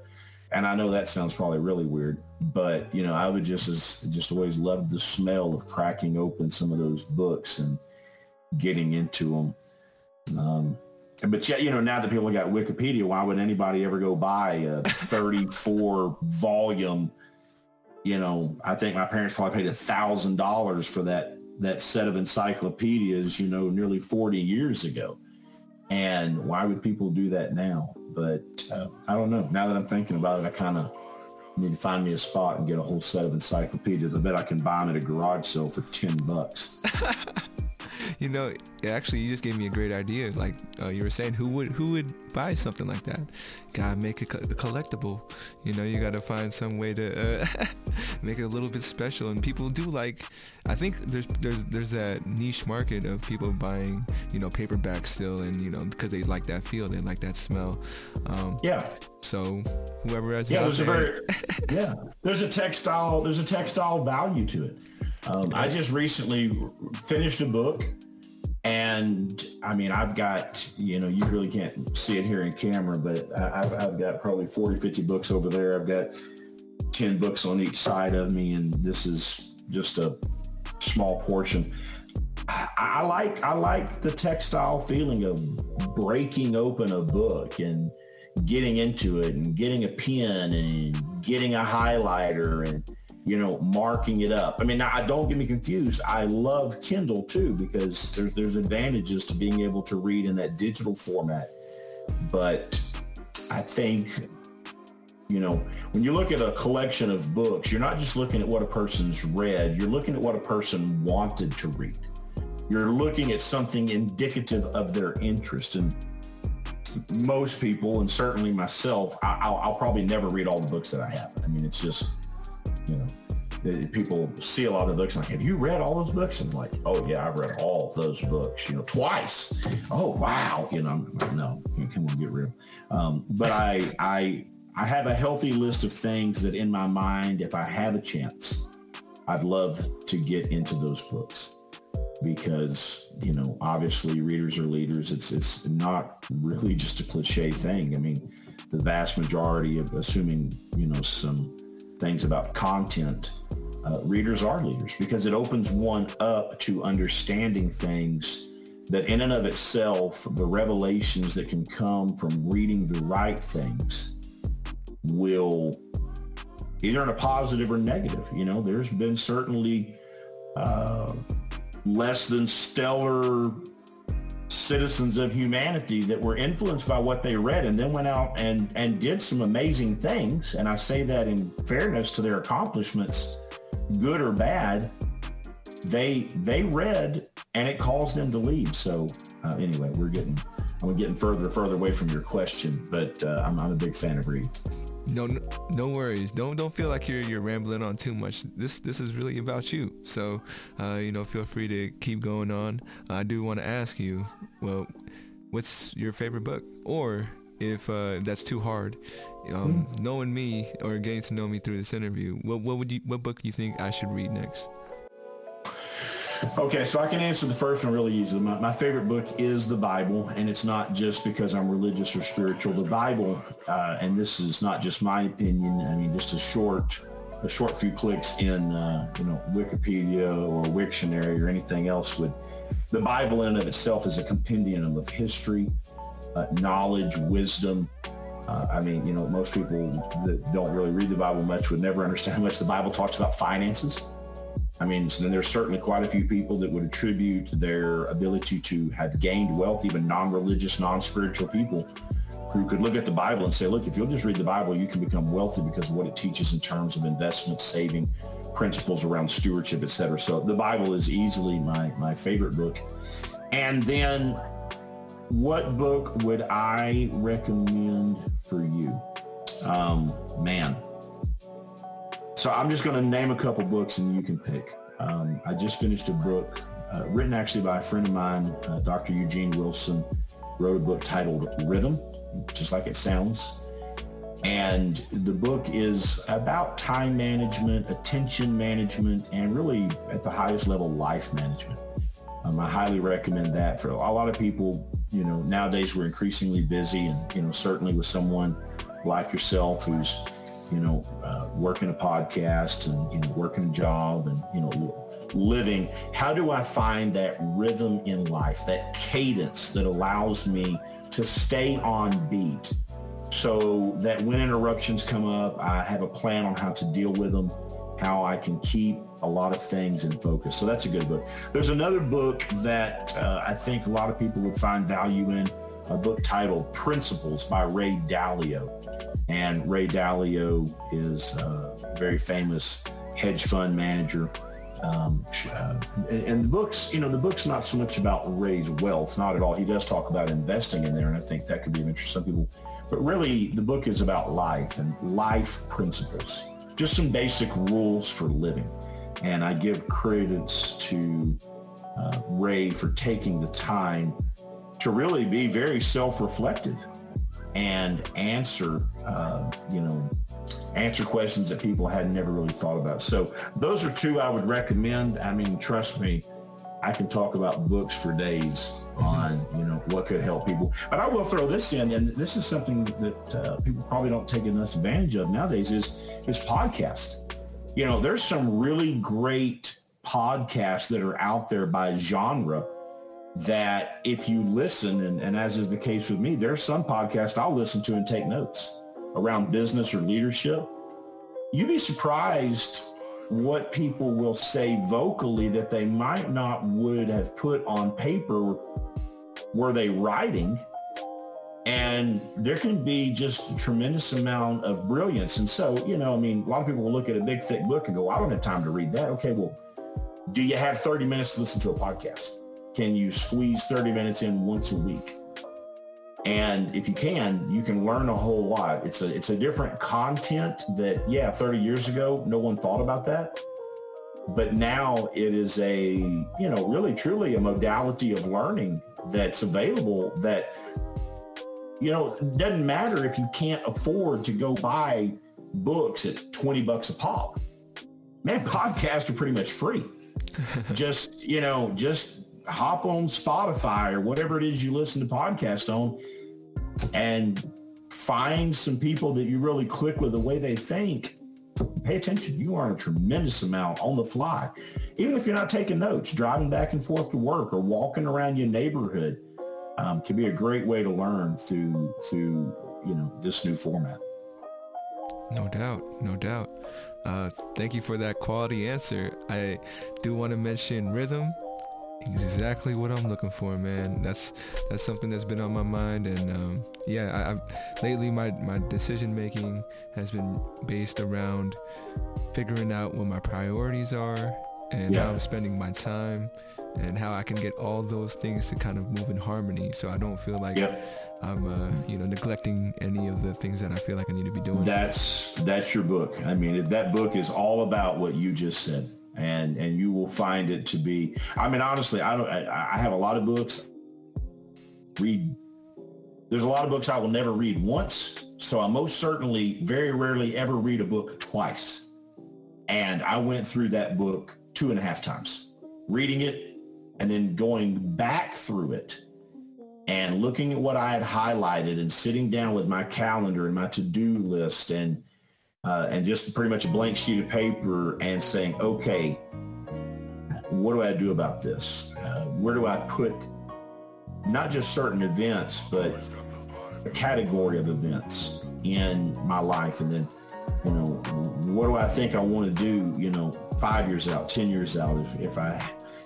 And I know that sounds probably really weird, but you know, I would just as just always loved the smell of cracking open some of those books and getting into them. Um, but yet, you know, now that people got Wikipedia, why would anybody ever go buy a 34 volume? You know, I think my parents probably paid a thousand dollars for that that set of encyclopedias. You know, nearly 40 years ago. And why would people do that now? But uh, I don't know. Now that I'm thinking about it, I kind of need to find me a spot and get a whole set of encyclopedias. I bet I can buy them at a garage sale for 10 bucks. you know, actually, you just gave me a great idea. Like uh, you were saying, who would who would buy something like that? Gotta make it a collectible. You know, you gotta find some way to uh, make it a little bit special. And people do like. I think there's there's there's that niche market of people buying you know paperback still, and you know because they like that feel, they like that smell. Um, yeah. So whoever has yeah, there's there, a very yeah, there's a textile there's a textile value to it. Um, I just recently finished a book and I mean, I've got, you know, you really can't see it here in camera, but I've, I've got probably 40, 50 books over there. I've got 10 books on each side of me. And this is just a small portion. I, I like, I like the textile feeling of breaking open a book and getting into it and getting a pen and getting a highlighter and, you know, marking it up. I mean, I don't get me confused. I love Kindle too because there's there's advantages to being able to read in that digital format. But I think you know, when you look at a collection of books, you're not just looking at what a person's read, you're looking at what a person wanted to read. You're looking at something indicative of their interest. And most people, and certainly myself, I, will probably never read all the books that I have. I mean, it's just you know, people see a lot of books like, have you read all those books? And I'm like, oh yeah, I've read all those books, you know, twice. Oh wow, you know, I'm like, no, come on, get real. Um, but I, I, I have a healthy list of things that in my mind, if I have a chance, I'd love to get into those books. Because you know obviously readers are leaders. It's it's not really just a cliche thing. I mean the vast majority of assuming you know some things about content, uh, readers are leaders because it opens one up to understanding things that in and of itself, the revelations that can come from reading the right things will either in a positive or negative. You know, there's been certainly uh, less than stellar citizens of humanity that were influenced by what they read and then went out and, and did some amazing things. And I say that in fairness to their accomplishments, good or bad, they they read and it caused them to lead. So uh, anyway, we're getting I'm getting further and further away from your question, but uh, I'm, I'm a big fan of reading. No, no, worries. Don't don't feel like you're you're rambling on too much. This this is really about you. So, uh, you know, feel free to keep going on. I do want to ask you, well, what's your favorite book? Or if uh, that's too hard, um, mm. knowing me or getting to know me through this interview, what what would you what book do you think I should read next? Okay, so I can answer the first one really easily. My, my, favorite book is the Bible, and it's not just because I'm religious or spiritual. The Bible, uh, and this is not just my opinion. I mean, just a short, a short few clicks in, uh, you know, Wikipedia or Wiktionary or anything else would. The Bible in and of itself is a compendium of history, uh, knowledge, wisdom. Uh, I mean, you know, most people that don't really read the Bible much would never understand how much the Bible talks about finances I mean, so then there's certainly quite a few people that would attribute their ability to have gained wealth, even non-religious, non-spiritual people who could look at the Bible and say, look, if you'll just read the Bible, you can become wealthy because of what it teaches in terms of investment, saving, principles around stewardship, etc. So the Bible is easily my, my favorite book. And then what book would I recommend for you? Um, man, so I'm just going to name a couple books and you can pick. Um, I just finished a book uh, written actually by a friend of mine, uh, Dr. Eugene Wilson, wrote a book titled Rhythm, just like it sounds. And the book is about time management, attention management, and really at the highest level, life management. Um, I highly recommend that for a lot of people. You know, nowadays we're increasingly busy and, you know, certainly with someone like yourself who's you know, uh, working a podcast and, you know, working a job and, you know, living, how do I find that rhythm in life, that cadence that allows me to stay on beat so that when interruptions come up, I have a plan on how to deal with them, how I can keep a lot of things in focus. So that's a good book. There's another book that uh, I think a lot of people would find value in, a book titled Principles by Ray Dalio. And Ray Dalio is a very famous hedge fund manager. Um, uh, and the book's, you know, the book's not so much about Ray's wealth, not at all. He does talk about investing in there, and I think that could be of interest to some people. But really, the book is about life and life principles, just some basic rules for living. And I give credence to uh, Ray for taking the time to really be very self-reflective and answer, uh, you know, answer questions that people had never really thought about. So those are two I would recommend. I mean, trust me, I can talk about books for days mm-hmm. on, you know, what could help people. But I will throw this in, and this is something that uh, people probably don't take enough advantage of nowadays is, is podcast. You know, there's some really great podcasts that are out there by genre that if you listen, and, and as is the case with me, there's some podcasts I'll listen to and take notes around business or leadership. You'd be surprised what people will say vocally that they might not would have put on paper were they writing. And there can be just a tremendous amount of brilliance. And so you know i mean a lot of people will look at a big thick book and go i don't have time to read that. Okay well do you have 30 minutes to listen to a podcast can you squeeze 30 minutes in once a week? And if you can, you can learn a whole lot. It's a it's a different content that yeah, 30 years ago no one thought about that. But now it is a, you know, really truly a modality of learning that's available that you know, doesn't matter if you can't afford to go buy books at 20 bucks a pop. Man, podcasts are pretty much free. just, you know, just hop on Spotify or whatever it is you listen to podcasts on and find some people that you really click with the way they think. Pay attention. You learn a tremendous amount on the fly. Even if you're not taking notes, driving back and forth to work or walking around your neighborhood um, can be a great way to learn through through you know this new format. No doubt, no doubt. Uh, thank you for that quality answer. I do want to mention rhythm exactly what I'm looking for, man. That's that's something that's been on my mind, and um, yeah, I, I've, lately my my decision making has been based around figuring out what my priorities are and yeah. how I'm spending my time and how I can get all those things to kind of move in harmony, so I don't feel like. I'm, uh, you know, neglecting any of the things that I feel like I need to be doing. That's that's your book. I mean, that book is all about what you just said, and and you will find it to be. I mean, honestly, I don't. I, I have a lot of books. Read. There's a lot of books I will never read once, so I most certainly, very rarely, ever read a book twice. And I went through that book two and a half times, reading it and then going back through it and looking at what I had highlighted and sitting down with my calendar and my to-do list and uh, and just pretty much a blank sheet of paper and saying, okay, what do I do about this? Uh, where do I put not just certain events, but a category of events in my life? And then, you know, what do I think I want to do, you know, five years out, 10 years out, if, if I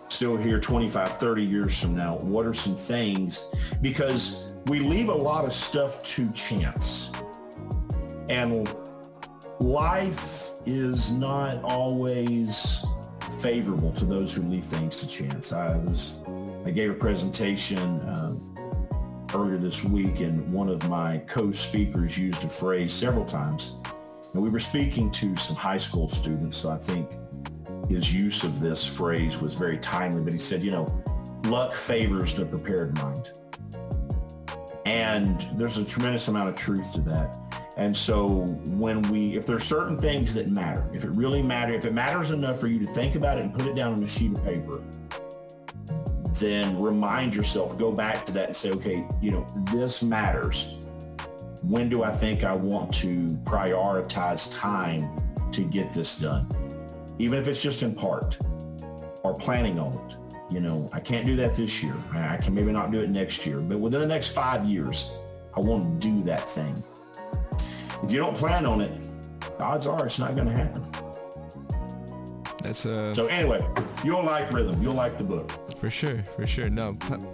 still here 25, 30 years from now? What are some things? Because we leave a lot of stuff to chance. And life is not always favorable to those who leave things to chance. I was, I gave a presentation um, earlier this week and one of my co-speakers used a phrase several times. And we were speaking to some high school students, so I think his use of this phrase was very timely, but he said, you know, luck favors the prepared mind. And there's a tremendous amount of truth to that. And so when we, if there are certain things that matter, if it really matters, if it matters enough for you to think about it and put it down on a sheet of paper, then remind yourself, go back to that and say, okay, you know, this matters. When do I think I want to prioritize time to get this done? even if it's just in part, or planning on it. You know, I can't do that this year. I can maybe not do it next year, but within the next five years, I want to do that thing. If you don't plan on it, odds are it's not going to happen. That's uh. So anyway, you'll like rhythm. You'll like the book. For sure, for sure. No, pl-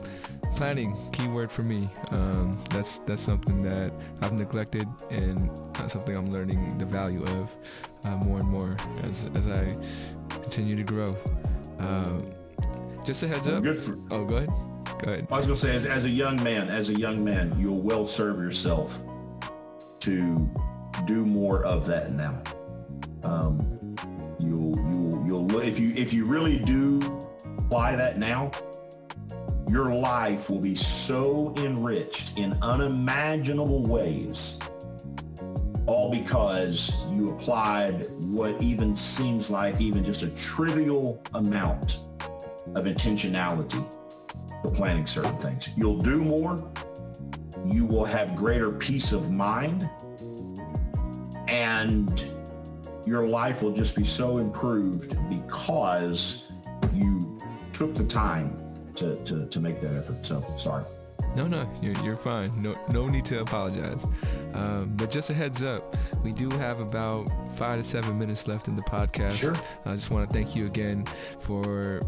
planning, keyword for me. Um, that's that's something that I've neglected, and that's something I'm learning the value of uh, more and more as as I continue to grow. Um, just a heads up. For, oh, go ahead. Go ahead. I was going to say, as, as a young man, as a young man, you'll well serve yourself to do more of that now. Um, you'll you'll you'll if you if you really do apply that now, your life will be so enriched in unimaginable ways all because you applied what even seems like even just a trivial amount of intentionality to planning certain things. You'll do more. You will have greater peace of mind and your life will just be so improved because you took the time to, to, to make that effort. So sorry. No, no, you're, you're fine. No, no need to apologize. Um, but just a heads up, we do have about five to seven minutes left in the podcast. Sure. I just want to thank you again for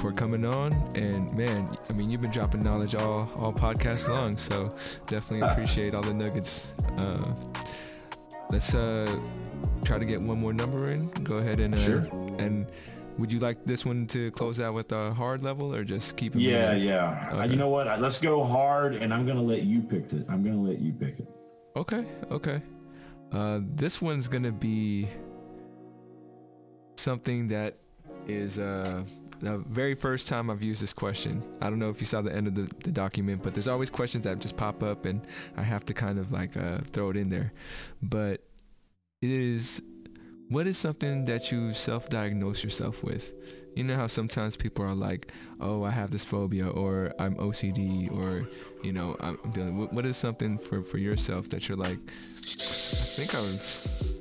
for coming on. And man, I mean, you've been dropping knowledge all all podcast long, so definitely appreciate all the nuggets. Uh, let's uh, try to get one more number in. Go ahead and uh, sure. and would you like this one to close out with a hard level or just keep it? Yeah, moving? yeah. Okay. Uh, you know what? Let's go hard, and I'm gonna let you pick it. I'm gonna let you pick it. Okay, okay. Uh, this one's gonna be something that is uh, the very first time I've used this question. I don't know if you saw the end of the, the document, but there's always questions that just pop up, and I have to kind of like uh, throw it in there. But it is what is something that you self-diagnose yourself with? You know how sometimes people are like, "Oh, I have this phobia," or "I'm OCD," or you know, I'm doing. What is something for for yourself that you're like, I think I'm,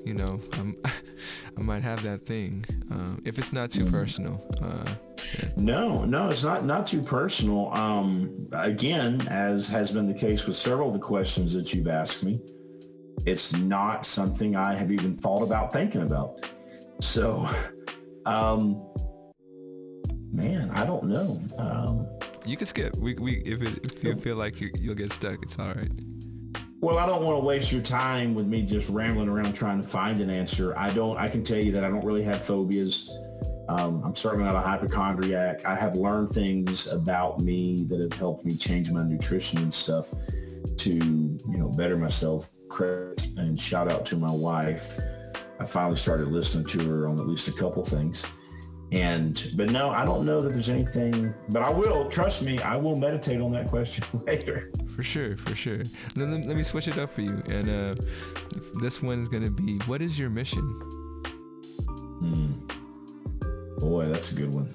you know, I'm, I might have that thing. Um, if it's not too personal. Uh, yeah. No, no, it's not not too personal. Um, again, as has been the case with several of the questions that you've asked me, it's not something I have even thought about thinking about. So, um, man, I don't know. Um, you can skip. We, we if, it, if you feel like you, you'll get stuck, it's all right. Well, I don't want to waste your time with me just rambling around trying to find an answer. I don't. I can tell you that I don't really have phobias. Um, I'm certainly not a hypochondriac. I have learned things about me that have helped me change my nutrition and stuff to, you know, better myself. Credit and shout out to my wife. I finally started listening to her on at least a couple things. And, but no, I don't know that there's anything, but I will, trust me, I will meditate on that question later. For sure, for sure. Let, let, let me switch it up for you. And uh, this one is going to be, what is your mission? Hmm. Boy, that's a good one.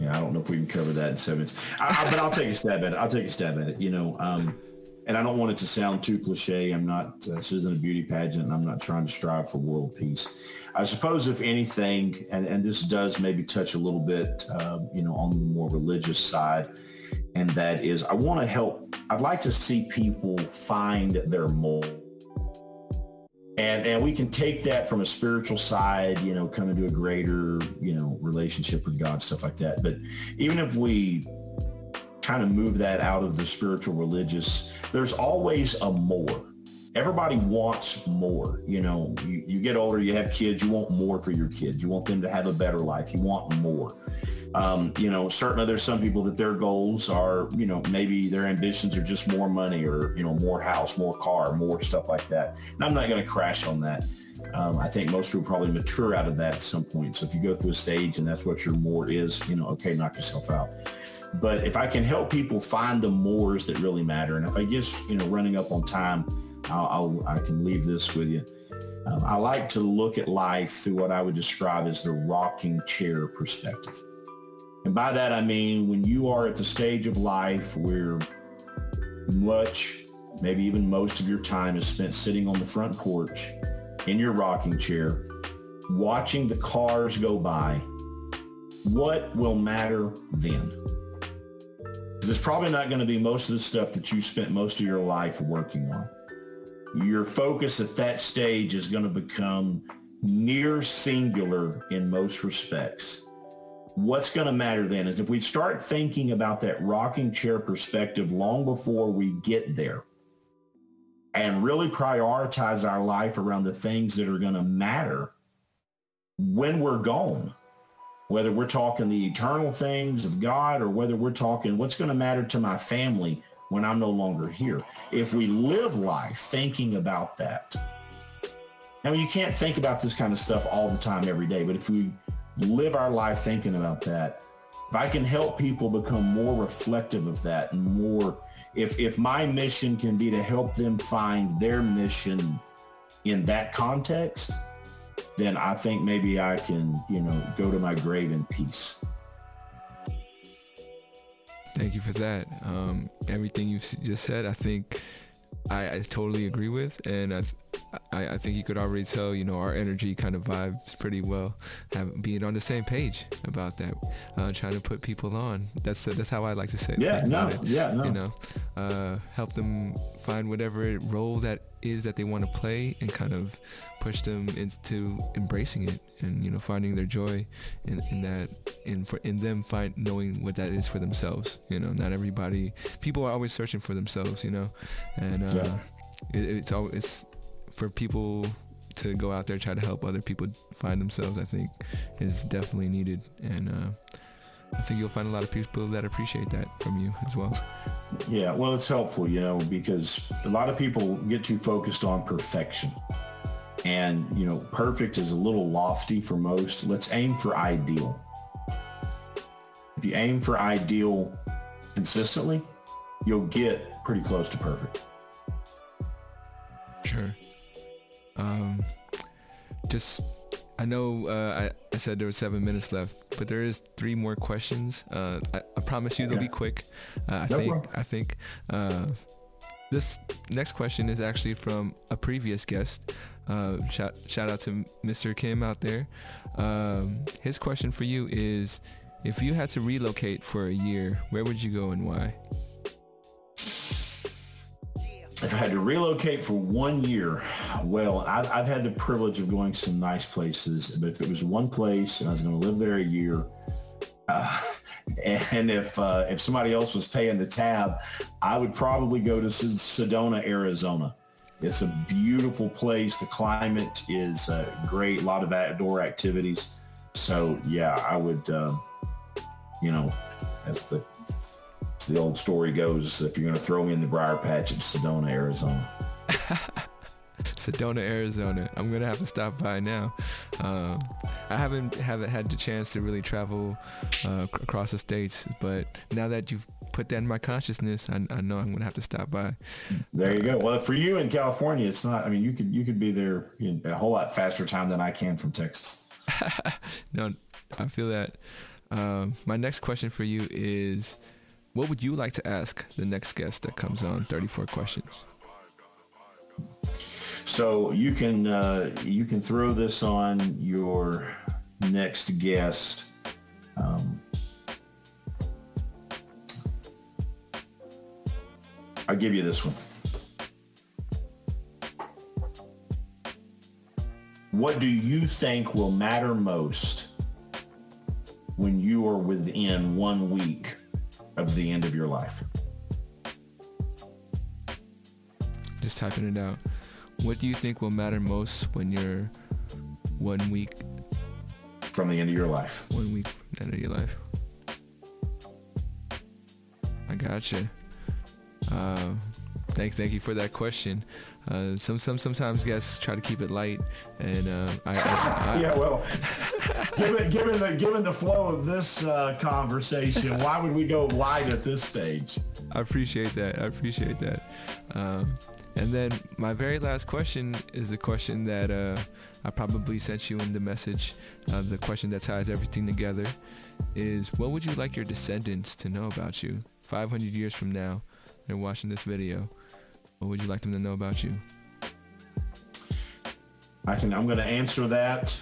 Yeah, I don't know if we can cover that in seven minutes, I, I, but I'll take a stab at it. I'll take a stab at it. You know, um, and I don't want it to sound too cliche. I'm not, uh, this isn't a beauty pageant and I'm not trying to strive for world peace. I suppose if anything, and, and this does maybe touch a little bit, uh, you know, on the more religious side, and that is I want to help, I'd like to see people find their mold. And, and we can take that from a spiritual side, you know, coming to a greater, you know, relationship with God, stuff like that. But even if we kind of move that out of the spiritual religious, there's always a more. Everybody wants more. You know, you, you get older, you have kids, you want more for your kids. You want them to have a better life. You want more. Um, you know, certainly there's some people that their goals are, you know, maybe their ambitions are just more money or, you know, more house, more car, more stuff like that. And I'm not going to crash on that. Um, I think most people probably mature out of that at some point. So if you go through a stage and that's what your more is, you know, okay, knock yourself out. But if I can help people find the mores that really matter, and if I just, you know, running up on time, I'll, I'll i can leave this with you. Um, I like to look at life through what I would describe as the rocking chair perspective. And by that, I mean when you are at the stage of life where much, maybe even most of your time is spent sitting on the front porch in your rocking chair, watching the cars go by, what will matter then? It's probably not going to be most of the stuff that you spent most of your life working on. Your focus at that stage is going to become near singular in most respects. What's going to matter then is if we start thinking about that rocking chair perspective long before we get there and really prioritize our life around the things that are going to matter when we're gone whether we're talking the eternal things of God or whether we're talking what's going to matter to my family when I'm no longer here. If we live life thinking about that, now you can't think about this kind of stuff all the time every day, but if we live our life thinking about that, if I can help people become more reflective of that and more, if, if my mission can be to help them find their mission in that context, then I think maybe I can, you know, go to my grave in peace. Thank you for that. Um, everything you just said, I think I, I totally agree with, and I, I, I think you could already tell, you know, our energy kind of vibes pretty well, have, being on the same page about that, uh, trying to put people on. That's that's how I like to say. It, yeah, no, it, yeah, no. You know, uh, help them find whatever role that is that they want to play and kind of push them into embracing it and you know finding their joy in, in that in for in them find knowing what that is for themselves you know not everybody people are always searching for themselves you know and uh, yeah. it, it's always for people to go out there try to help other people find themselves i think is definitely needed and uh, I think you'll find a lot of people that appreciate that from you as well. Yeah, well, it's helpful, you know, because a lot of people get too focused on perfection. And, you know, perfect is a little lofty for most. Let's aim for ideal. If you aim for ideal consistently, you'll get pretty close to perfect. Sure. Um, just I know uh, I, I, said there were seven minutes left, but there is three more questions. Uh, I, I, promise you they'll be quick. Uh, I, no think, I think. I uh, think. this next question is actually from a previous guest. Uh, shout, shout out to Mr. Kim out there. Um, his question for you is, if you had to relocate for a year, where would you go and why? If I had to relocate for one year, well, I've, I've, had the privilege of going to some nice places, but if it was one place and I was going to live there a year, uh, and if uh, if somebody else was paying the tab, I would probably go to Sedona, Arizona. It's a beautiful place. The climate is uh, great. A lot of outdoor activities. So yeah, I would, uh, you know, as the the old story goes, if you're going to throw me in the briar patch, it's Sedona, Arizona. Sedona, Arizona. I'm gonna have to stop by now. Um, I haven't haven't had the chance to really travel uh, across the states, but now that you've put that in my consciousness, I, I, know I'm gonna have to stop by. There you go. Well, for you in California, it's not. I mean, you could you could be there in a whole lot faster time than I can from Texas. no, I feel that. Um, my next question for you is, what would you like to ask the next guest that comes on 34 questions? So you can uh, you can throw this on your next guest. Um, I'll give you this one. What do you think will matter most when you are within one week of the end of your life? Just typing it out. What do you think will matter most when you're one week from the end of your life? One week from the end of your life. I gotcha. Uh, thank thank you for that question. Uh, some some sometimes guests try to keep it light, and uh, I, I, I, yeah, well, given given the given the flow of this uh, conversation, why would we go light at this stage? I appreciate that. I appreciate that. Um, and then my very last question is the question that uh, I probably sent you in the message. Uh, the question that ties everything together is what would you like your descendants to know about you 500 years from now? They're watching this video. What would you like them to know about you? I can. I'm going to answer that.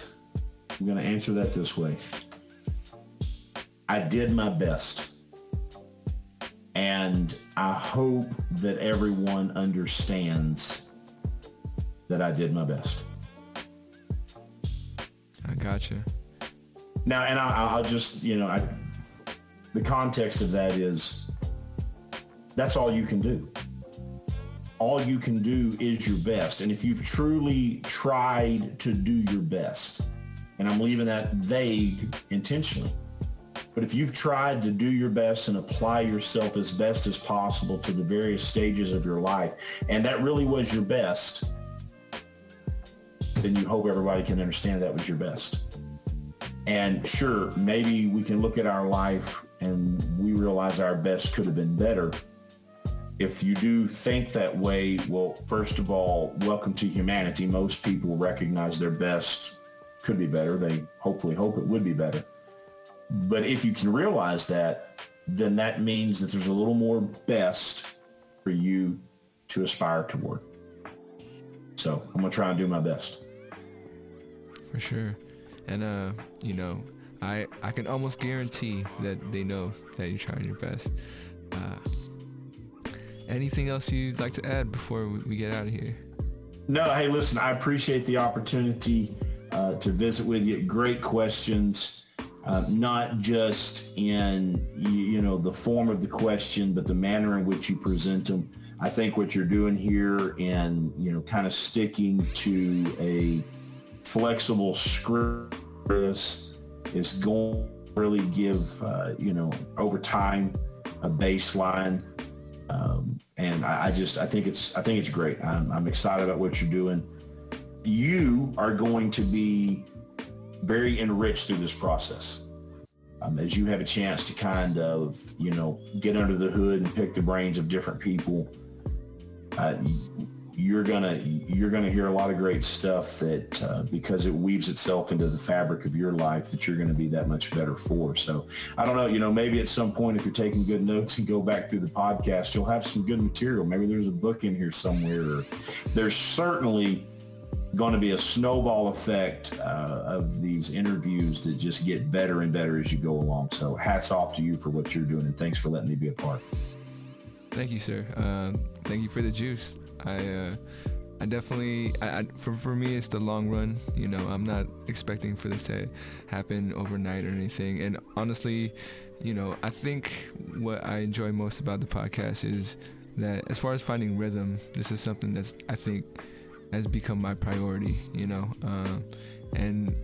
I'm going to answer that this way. I did my best. And I hope that everyone understands that I did my best. I gotcha. Now, and I, will just, you know, I, the context of that is that's all you can do. All you can do is your best. And if you've truly tried to do your best, and I'm leaving that vague intentionally, but if you've tried to do your best and apply yourself as best as possible to the various stages of your life, and that really was your best, then you hope everybody can understand that was your best. And sure, maybe we can look at our life and we realize our best could have been better. If you do think that way, well, first of all, welcome to humanity. Most people recognize their best could be better. They hopefully hope it would be better. But if you can realize that, then that means that there's a little more best for you to aspire toward. So I'm going to try and do my best. For sure. And, uh, you know, I, I can almost guarantee that they know that you're trying your best. Uh, anything else you'd like to add before we get out of here? No, hey, listen, I appreciate the opportunity uh, to visit with you. Great questions uh, not just in you know the form of the question, but the manner in which you present them. I think what you're doing here and you know kind of sticking to a flexible script is going to really give uh, you know over time a baseline. Um, and I, I, just I think it's I think it's great. I'm, I'm excited about what you're doing. You are going to be very enriched through this process. Um, as you have a chance to kind of, you know, get under the hood and pick the brains of different people, uh, you're gonna you're gonna hear a lot of great stuff that uh, because it weaves itself into the fabric of your life that you're gonna be that much better for. So I don't know, you know, maybe at some point if you're taking good notes and go back through the podcast, you'll have some good material. Maybe there's a book in here somewhere. there's certainly going to be a snowball effect uh, of these interviews that just get better and better as you go along. So hats off to you for what you're doing and thanks for letting me be a part. Thank you, sir. Uh, thank you for the juice. I, uh, I definitely, I, I, for, for me, it's the long run. You know, I'm not expecting for this to happen overnight or anything. And honestly, you know, I think what I enjoy most about the podcast is that as far as finding rhythm, this is something that's, I think, has become my priority, you know. Um, and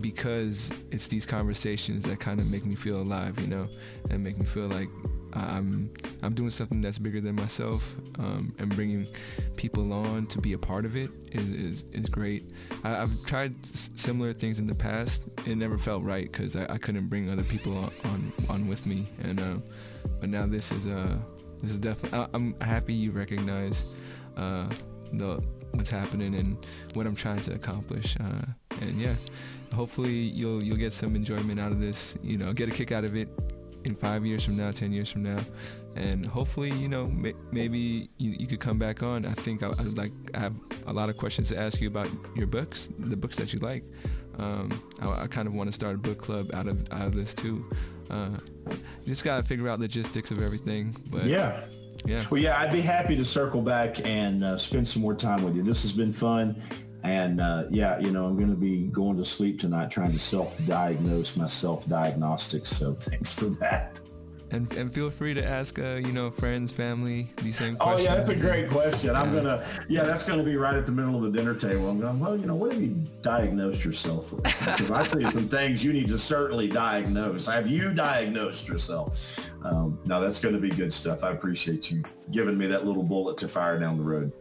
because it's these conversations that kind of make me feel alive, you know, and make me feel like I'm I'm doing something that's bigger than myself, um, and bringing people on to be a part of it is is, is great. I, have tried s- similar things in the past. It never felt right because I, I, couldn't bring other people on on, on with me, and uh, but now this is uh this is definitely. I, am happy you recognize uh, the what's happening and what I'm trying to accomplish. Uh, and yeah, hopefully you'll you'll get some enjoyment out of this. You know, get a kick out of it in five years from now, ten years from now, and hopefully you know may, maybe you, you, could come back on. I think I, I like I have a lot of questions to ask you about your books, the books that you like. Um, I, I, kind of want to start a book club out of out of this too. Uh, just gotta figure out logistics of everything. But yeah, yeah. Well, yeah, I'd be happy to circle back and uh, spend some more time with you. This has been fun. And uh, yeah, you know, I'm going to be going to sleep tonight trying to self-diagnose my self-diagnostics. So thanks for that. And, and feel free to ask, uh, you know, friends, family, these same questions. Oh yeah, that's a great question. I'm gonna, yeah, that's gonna be right at the middle of the dinner table. I'm going, well, you know, what have you diagnosed yourself with? Because I see some things you need to certainly diagnose. Have you diagnosed yourself? Um, no, that's going to be good stuff. I appreciate you giving me that little bullet to fire down the road.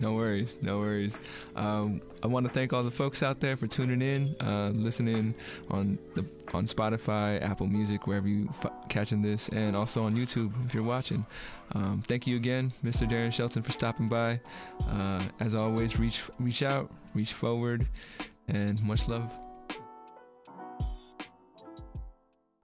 No worries, no worries. Um, I want to thank all the folks out there for tuning in, uh, listening on the on Spotify, Apple Music, wherever you f- catching this, and also on YouTube if you're watching. Um, thank you again, Mr. Darren Shelton, for stopping by. Uh, as always, reach reach out, reach forward, and much love.